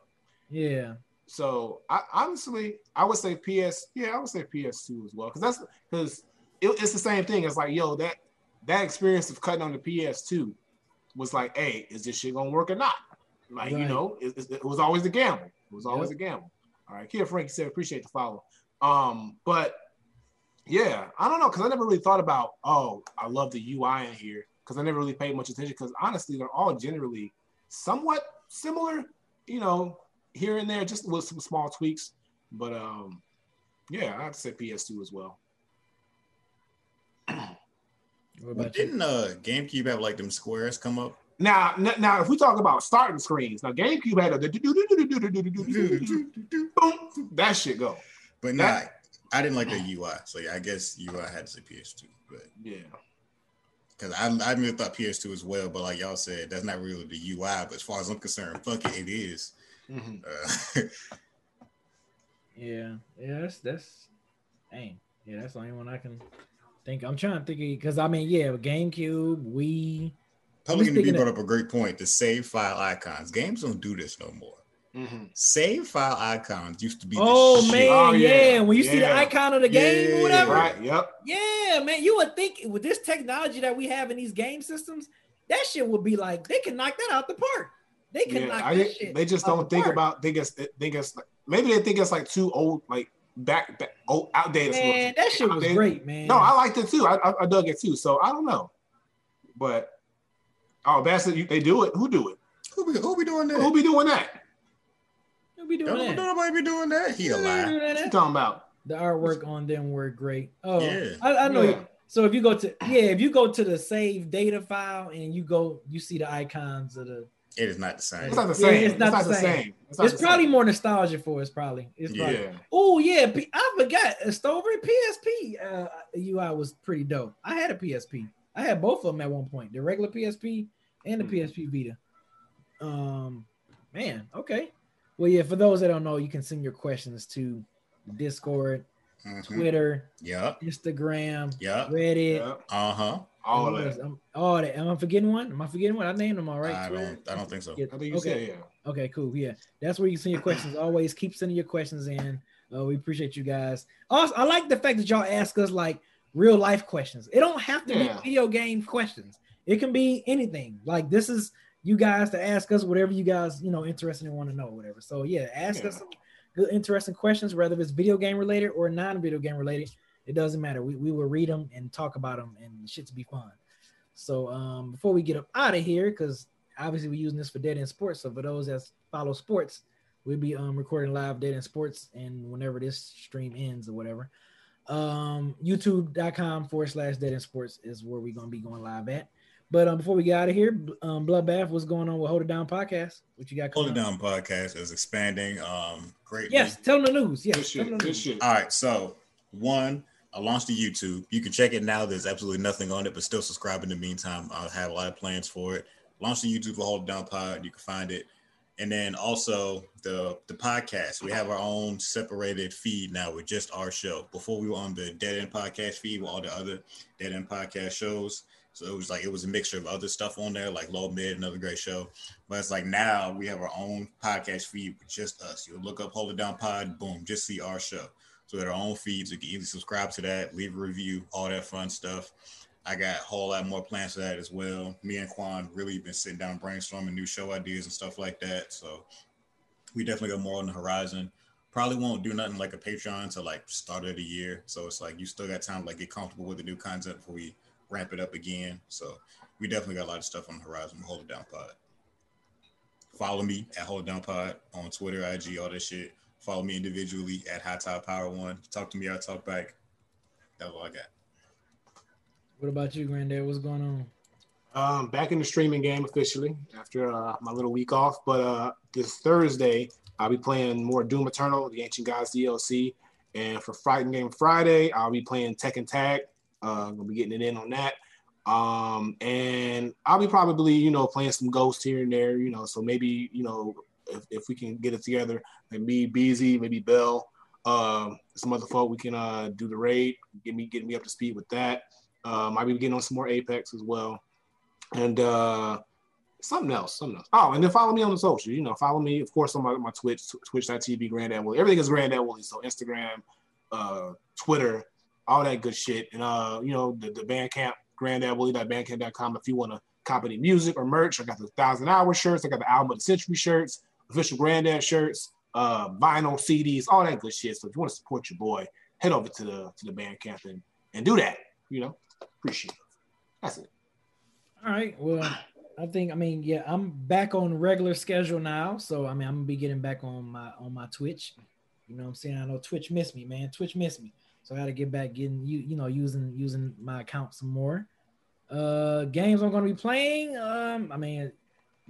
yeah So I honestly, I would say PS. Yeah, I would say PS2 as well, because that's because it, it's the same thing. It's like, yo, that that experience of cutting on the PS2 was like, hey, is this shit gonna work or not? Like, you know, it, it- was always a gamble. It was always Yep. a gamble. All right, Kia Frankie said, appreciate the follow. Um, but yeah, I don't know, because I never really thought about, oh, I love the UI in here, because I never really paid much attention. Because honestly, they're all generally somewhat similar, you know, here and there, just with some small tweaks. But um, yeah, I'd say PS2 as well. What about you? Didn't uh GameCube have like them squares come up? Now, n- now, if we talk about starting screens, now GameCube had a that shit go. But nah, I didn't like the UI. So yeah, I guess UI had to say PS2. But Yeah, because I I really thought PS2 as well, but like y'all said, that's not really the UI. But as far as I'm concerned, fuck it, it is. Mhm. Uh, Yeah, yeah, that's that's, dang, yeah, that's the only one I can think. I'm trying to think because I mean, yeah, GameCube, Wii. Public I'm Enemy brought up a great point. The save file icons. Games don't do this no more. Mhm. Save file icons used to be. the Oh shit. man, Oh, yeah. yeah, When you see the icon of the game or whatever, right? Yep. yeah, man, you would think with this technology that we have in these game systems, that shit would be like they can knock that out the park. They can Yeah, knock I, that shit. they just out don't the think park. about think it's think it's like, maybe they think it's like too old, like back, back old outdated. Man, that shit was Outdated. great, man. No, I liked it too. I, I, I dug it too. So I don't know, but oh, Bassett, you, they do it. Who do it? Who be, who be doing that? Who be doing that? Who be doing Don't, that? don't nobody be doing that. He Who be alive. What you talking about? The artwork on them were great. Oh, Yeah. I, I know. Yeah. So if you go to yeah, if you go to the save data file and you go, you see the icons of the. It is not the same. It's not the Yeah, same. it's not the same. It's, It's the probably same. more nostalgia for us. Probably. It's probably. Yeah. Oh yeah, P- I forgot. uh, Stover PSP uh, UI was pretty dope. I had a PSP. I had both of them at one point. The regular PSP and the Hmm. PSP Vita. Um, man. Okay. Well, yeah. For those that don't know, you can send your questions to Discord, Mhm. Twitter, Yup. Instagram, Yup. Reddit. Yep. Uh huh. All and of that. I'm- all that. Am I forgetting one? Am I forgetting one? I named them all right. I Twitter, don't. I don't think so. Yeah, I think you okay. said yeah. Okay, cool. Yeah, that's where you can send your questions. Always keep sending your questions in. Uh, we appreciate you guys. Also, I like the fact that y'all ask us like real life questions. It don't have to Yeah. be video game questions. It can be anything. Like this is you guys to ask us whatever you guys you know interested and want to know, whatever. So yeah, ask us some good, interesting questions, whether it's video game related or non-video game related. It doesn't matter. We, we will read them and talk about them, and shit to be fun. So um, before we get up out of here, because obviously we're using this for Dead End Sports. So for those that follow sports, we'll be um, recording live Dead End Sports, and whenever this stream ends or whatever, um, YouTube.com forward slash Dead End Sports is where we're gonna be going live at. But um, before we get out of here, um, Bloodbath, what's going on with Hold It Down podcast? What you got? Hold it coming up? down podcast is expanding. Um, greatly. Yes, tell them the news. Yes, Good tell them the Good news. shit. All right, so one, I launched the YouTube. You can check it now. There's absolutely nothing on it, but still subscribe in the meantime. I have a lot of plans for it. Launch the YouTube for Hold It Down Pod. You can find it. And then also the the podcast. We have our own separated feed now with just our show. Before we were on the Dead End Podcast feed with all the other Dead End Podcast shows. So it was like it was a mixture of other stuff on there, like Low Mid, another great show. But it's like now we have our own podcast feed with just us. You'll look up Hold It Down Pod, boom, just see our show. So have our own feeds. You can easily subscribe to that, leave a review, all that fun stuff. I got a whole lot more plans for that as well. Me and Quan really been sitting down brainstorming new show ideas and stuff like that. So we definitely got more on the horizon. Probably won't do nothing like a Patreon until like start of the year. So it's like you still got time to like get comfortable with the new content before we ramp it up again. So we definitely got a lot of stuff on the horizon. Hold it down pod. Follow me at Hold It Down Pod on Twitter, IG, all that shit. Follow me individually at High Top Power One. Talk to me, I'll talk back. That's all I got. What about you, Granddad? What's going on? Um, back in the streaming game officially after uh, my little week off. But uh, this Thursday, I'll be playing more Doom Eternal, the Ancient Gods DLC. And for Fighting Game Friday, I'll be playing Tekken Tag. Uh, I'm gonna be getting it in on that. Um, and I'll be probably, you know, playing some Ghost here and there, you know. So maybe, you know, if, if we can get it together, like me, Beezy, maybe Bell, um, some other folk, we can uh, do the raid, get me get me up to speed with that. Um, I'll be getting on some more Apex as well. And uh, something else, something else. Oh, and then follow me on the social. You know, follow me, of course, on my, my Twitch, twitch.tv, Granddad Willie. Everything is Granddad Willie. So Instagram, uh, Twitter, all that good shit. And uh, you know, the, the Bandcamp, granddadwillie.bandcamp.com if you want to copy music or merch. I got the thousand hour shirts, I got the album of the century shirts, official granddad shirts, uh, vinyl CDs, all that good shit. So if you want to support your boy, head over to the to the Bandcamp and, and do that. You know, appreciate it. That's it. All right. Well, I think I mean yeah, I'm back on regular schedule now. So I mean I'm gonna be getting back on my on my Twitch. You know what I'm saying? I know Twitch missed me, man. Twitch missed me. So I gotta get back getting you, you know, using using my account some more. Uh games I'm gonna be playing. Um, I mean,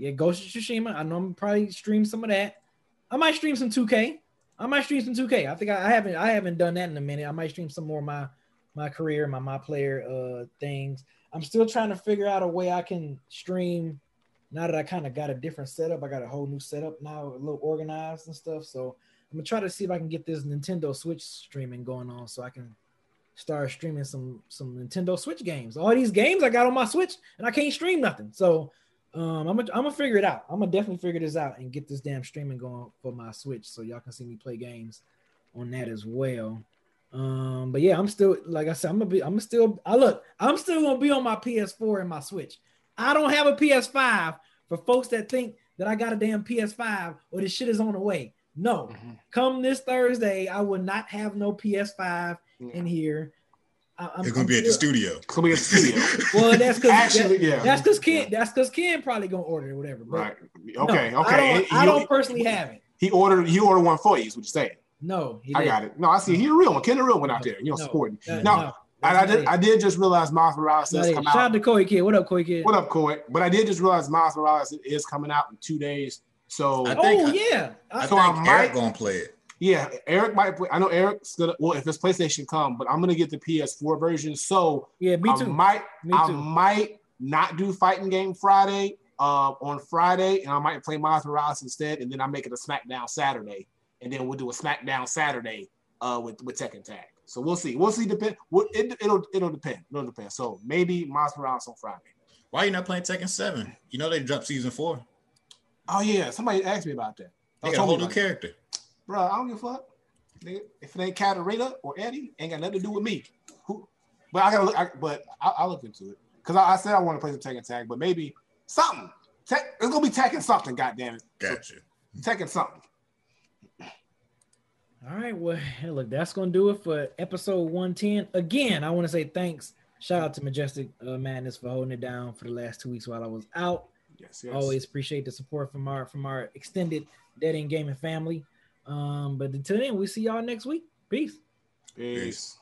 yeah, Ghost of Tsushima. I know I'm probably stream some of that. I might stream some 2K. I might stream some 2K. I think I, I haven't I haven't done that in a minute. I might stream some more of my my career, my my player uh things. I'm still trying to figure out a way I can stream now that I kind of got a different setup. I got a whole new setup now, a little organized and stuff. So I'm gonna try to see if I can get this Nintendo Switch streaming going on so I can start streaming some some Nintendo Switch games. All these games I got on my Switch and I can't stream nothing. So um, I'm gonna I'm gonna figure it out. I'm gonna definitely figure this out and get this damn streaming going for my Switch so y'all can see me play games on that as well. Um, but yeah, I'm still like I said, I'm gonna be I'm still I look, I'm still gonna be on my PS4 and my Switch. I don't have a PS5 for folks that think that I got a damn PS5 or this shit is on the way. No, Mhm. come this Thursday, I will not have no PS5 in here. I, I'm, It's gonna I'm be at the still- studio. So we at the studio. Well, that's because Actually, yeah. that's because Ken that's because Ken probably gonna order it, whatever. But Right. no, Okay. I okay. don't, And I don't personally have it. He ordered. He ordered one for you. Is what you're saying. No, he I didn't. got it. No, I see. He a real one. Ken the real one out No, there. You know, no, supporting. that- No, no, And that's I did. I did just realize Miles Morales Not has it. come Shout out. out to Koi Kid. What up, Koi Kid? What up, Coy? But I did just realize Miles Morales is coming out in two days. So I Oh think- yeah, I I, So I think might- Eric gonna play it. Yeah, Eric might. Play, I know Eric's gonna. Well, if it's PlayStation come, but I'm gonna get the PS4 version. So yeah, me too. I too. might. Me I might not do fighting game Friday. Uh, on Friday, and I might play Miles Morales instead, and then I make it a SmackDown Saturday, and then we'll do a SmackDown Saturday uh, with with Tekken Tag. So we'll see. We'll see. Depend. What it, it'll it'll depend. It'll depend. So maybe Miles Morales on Friday. Why are you not playing Tekken Seven? You know they dropped season four. Oh yeah, somebody asked me about that. They They got a whole new character. that. Character. Bro, I don't give a fuck. Nigga, If it ain't Katarina or Eddy, ain't got nothing to do with me. Who? But I gotta look. I, but I, I'll look into it because I, I said I want to play some Tekken Tag, but maybe something. Tech, it's gonna be Tekken something. Goddamn it, Gotcha. Tekken something. All right, well, look, that's gonna do it for episode 110. Again, I want to say thanks. Shout out to Majestic uh, Madness for holding it down for the last two weeks while I was out. Yes, yes. Always appreciate the support from our from our extended Dead End Gaming family. Um, but until then, we see y'all next week. Peace. Peace.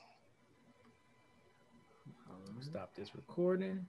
Stop this recording.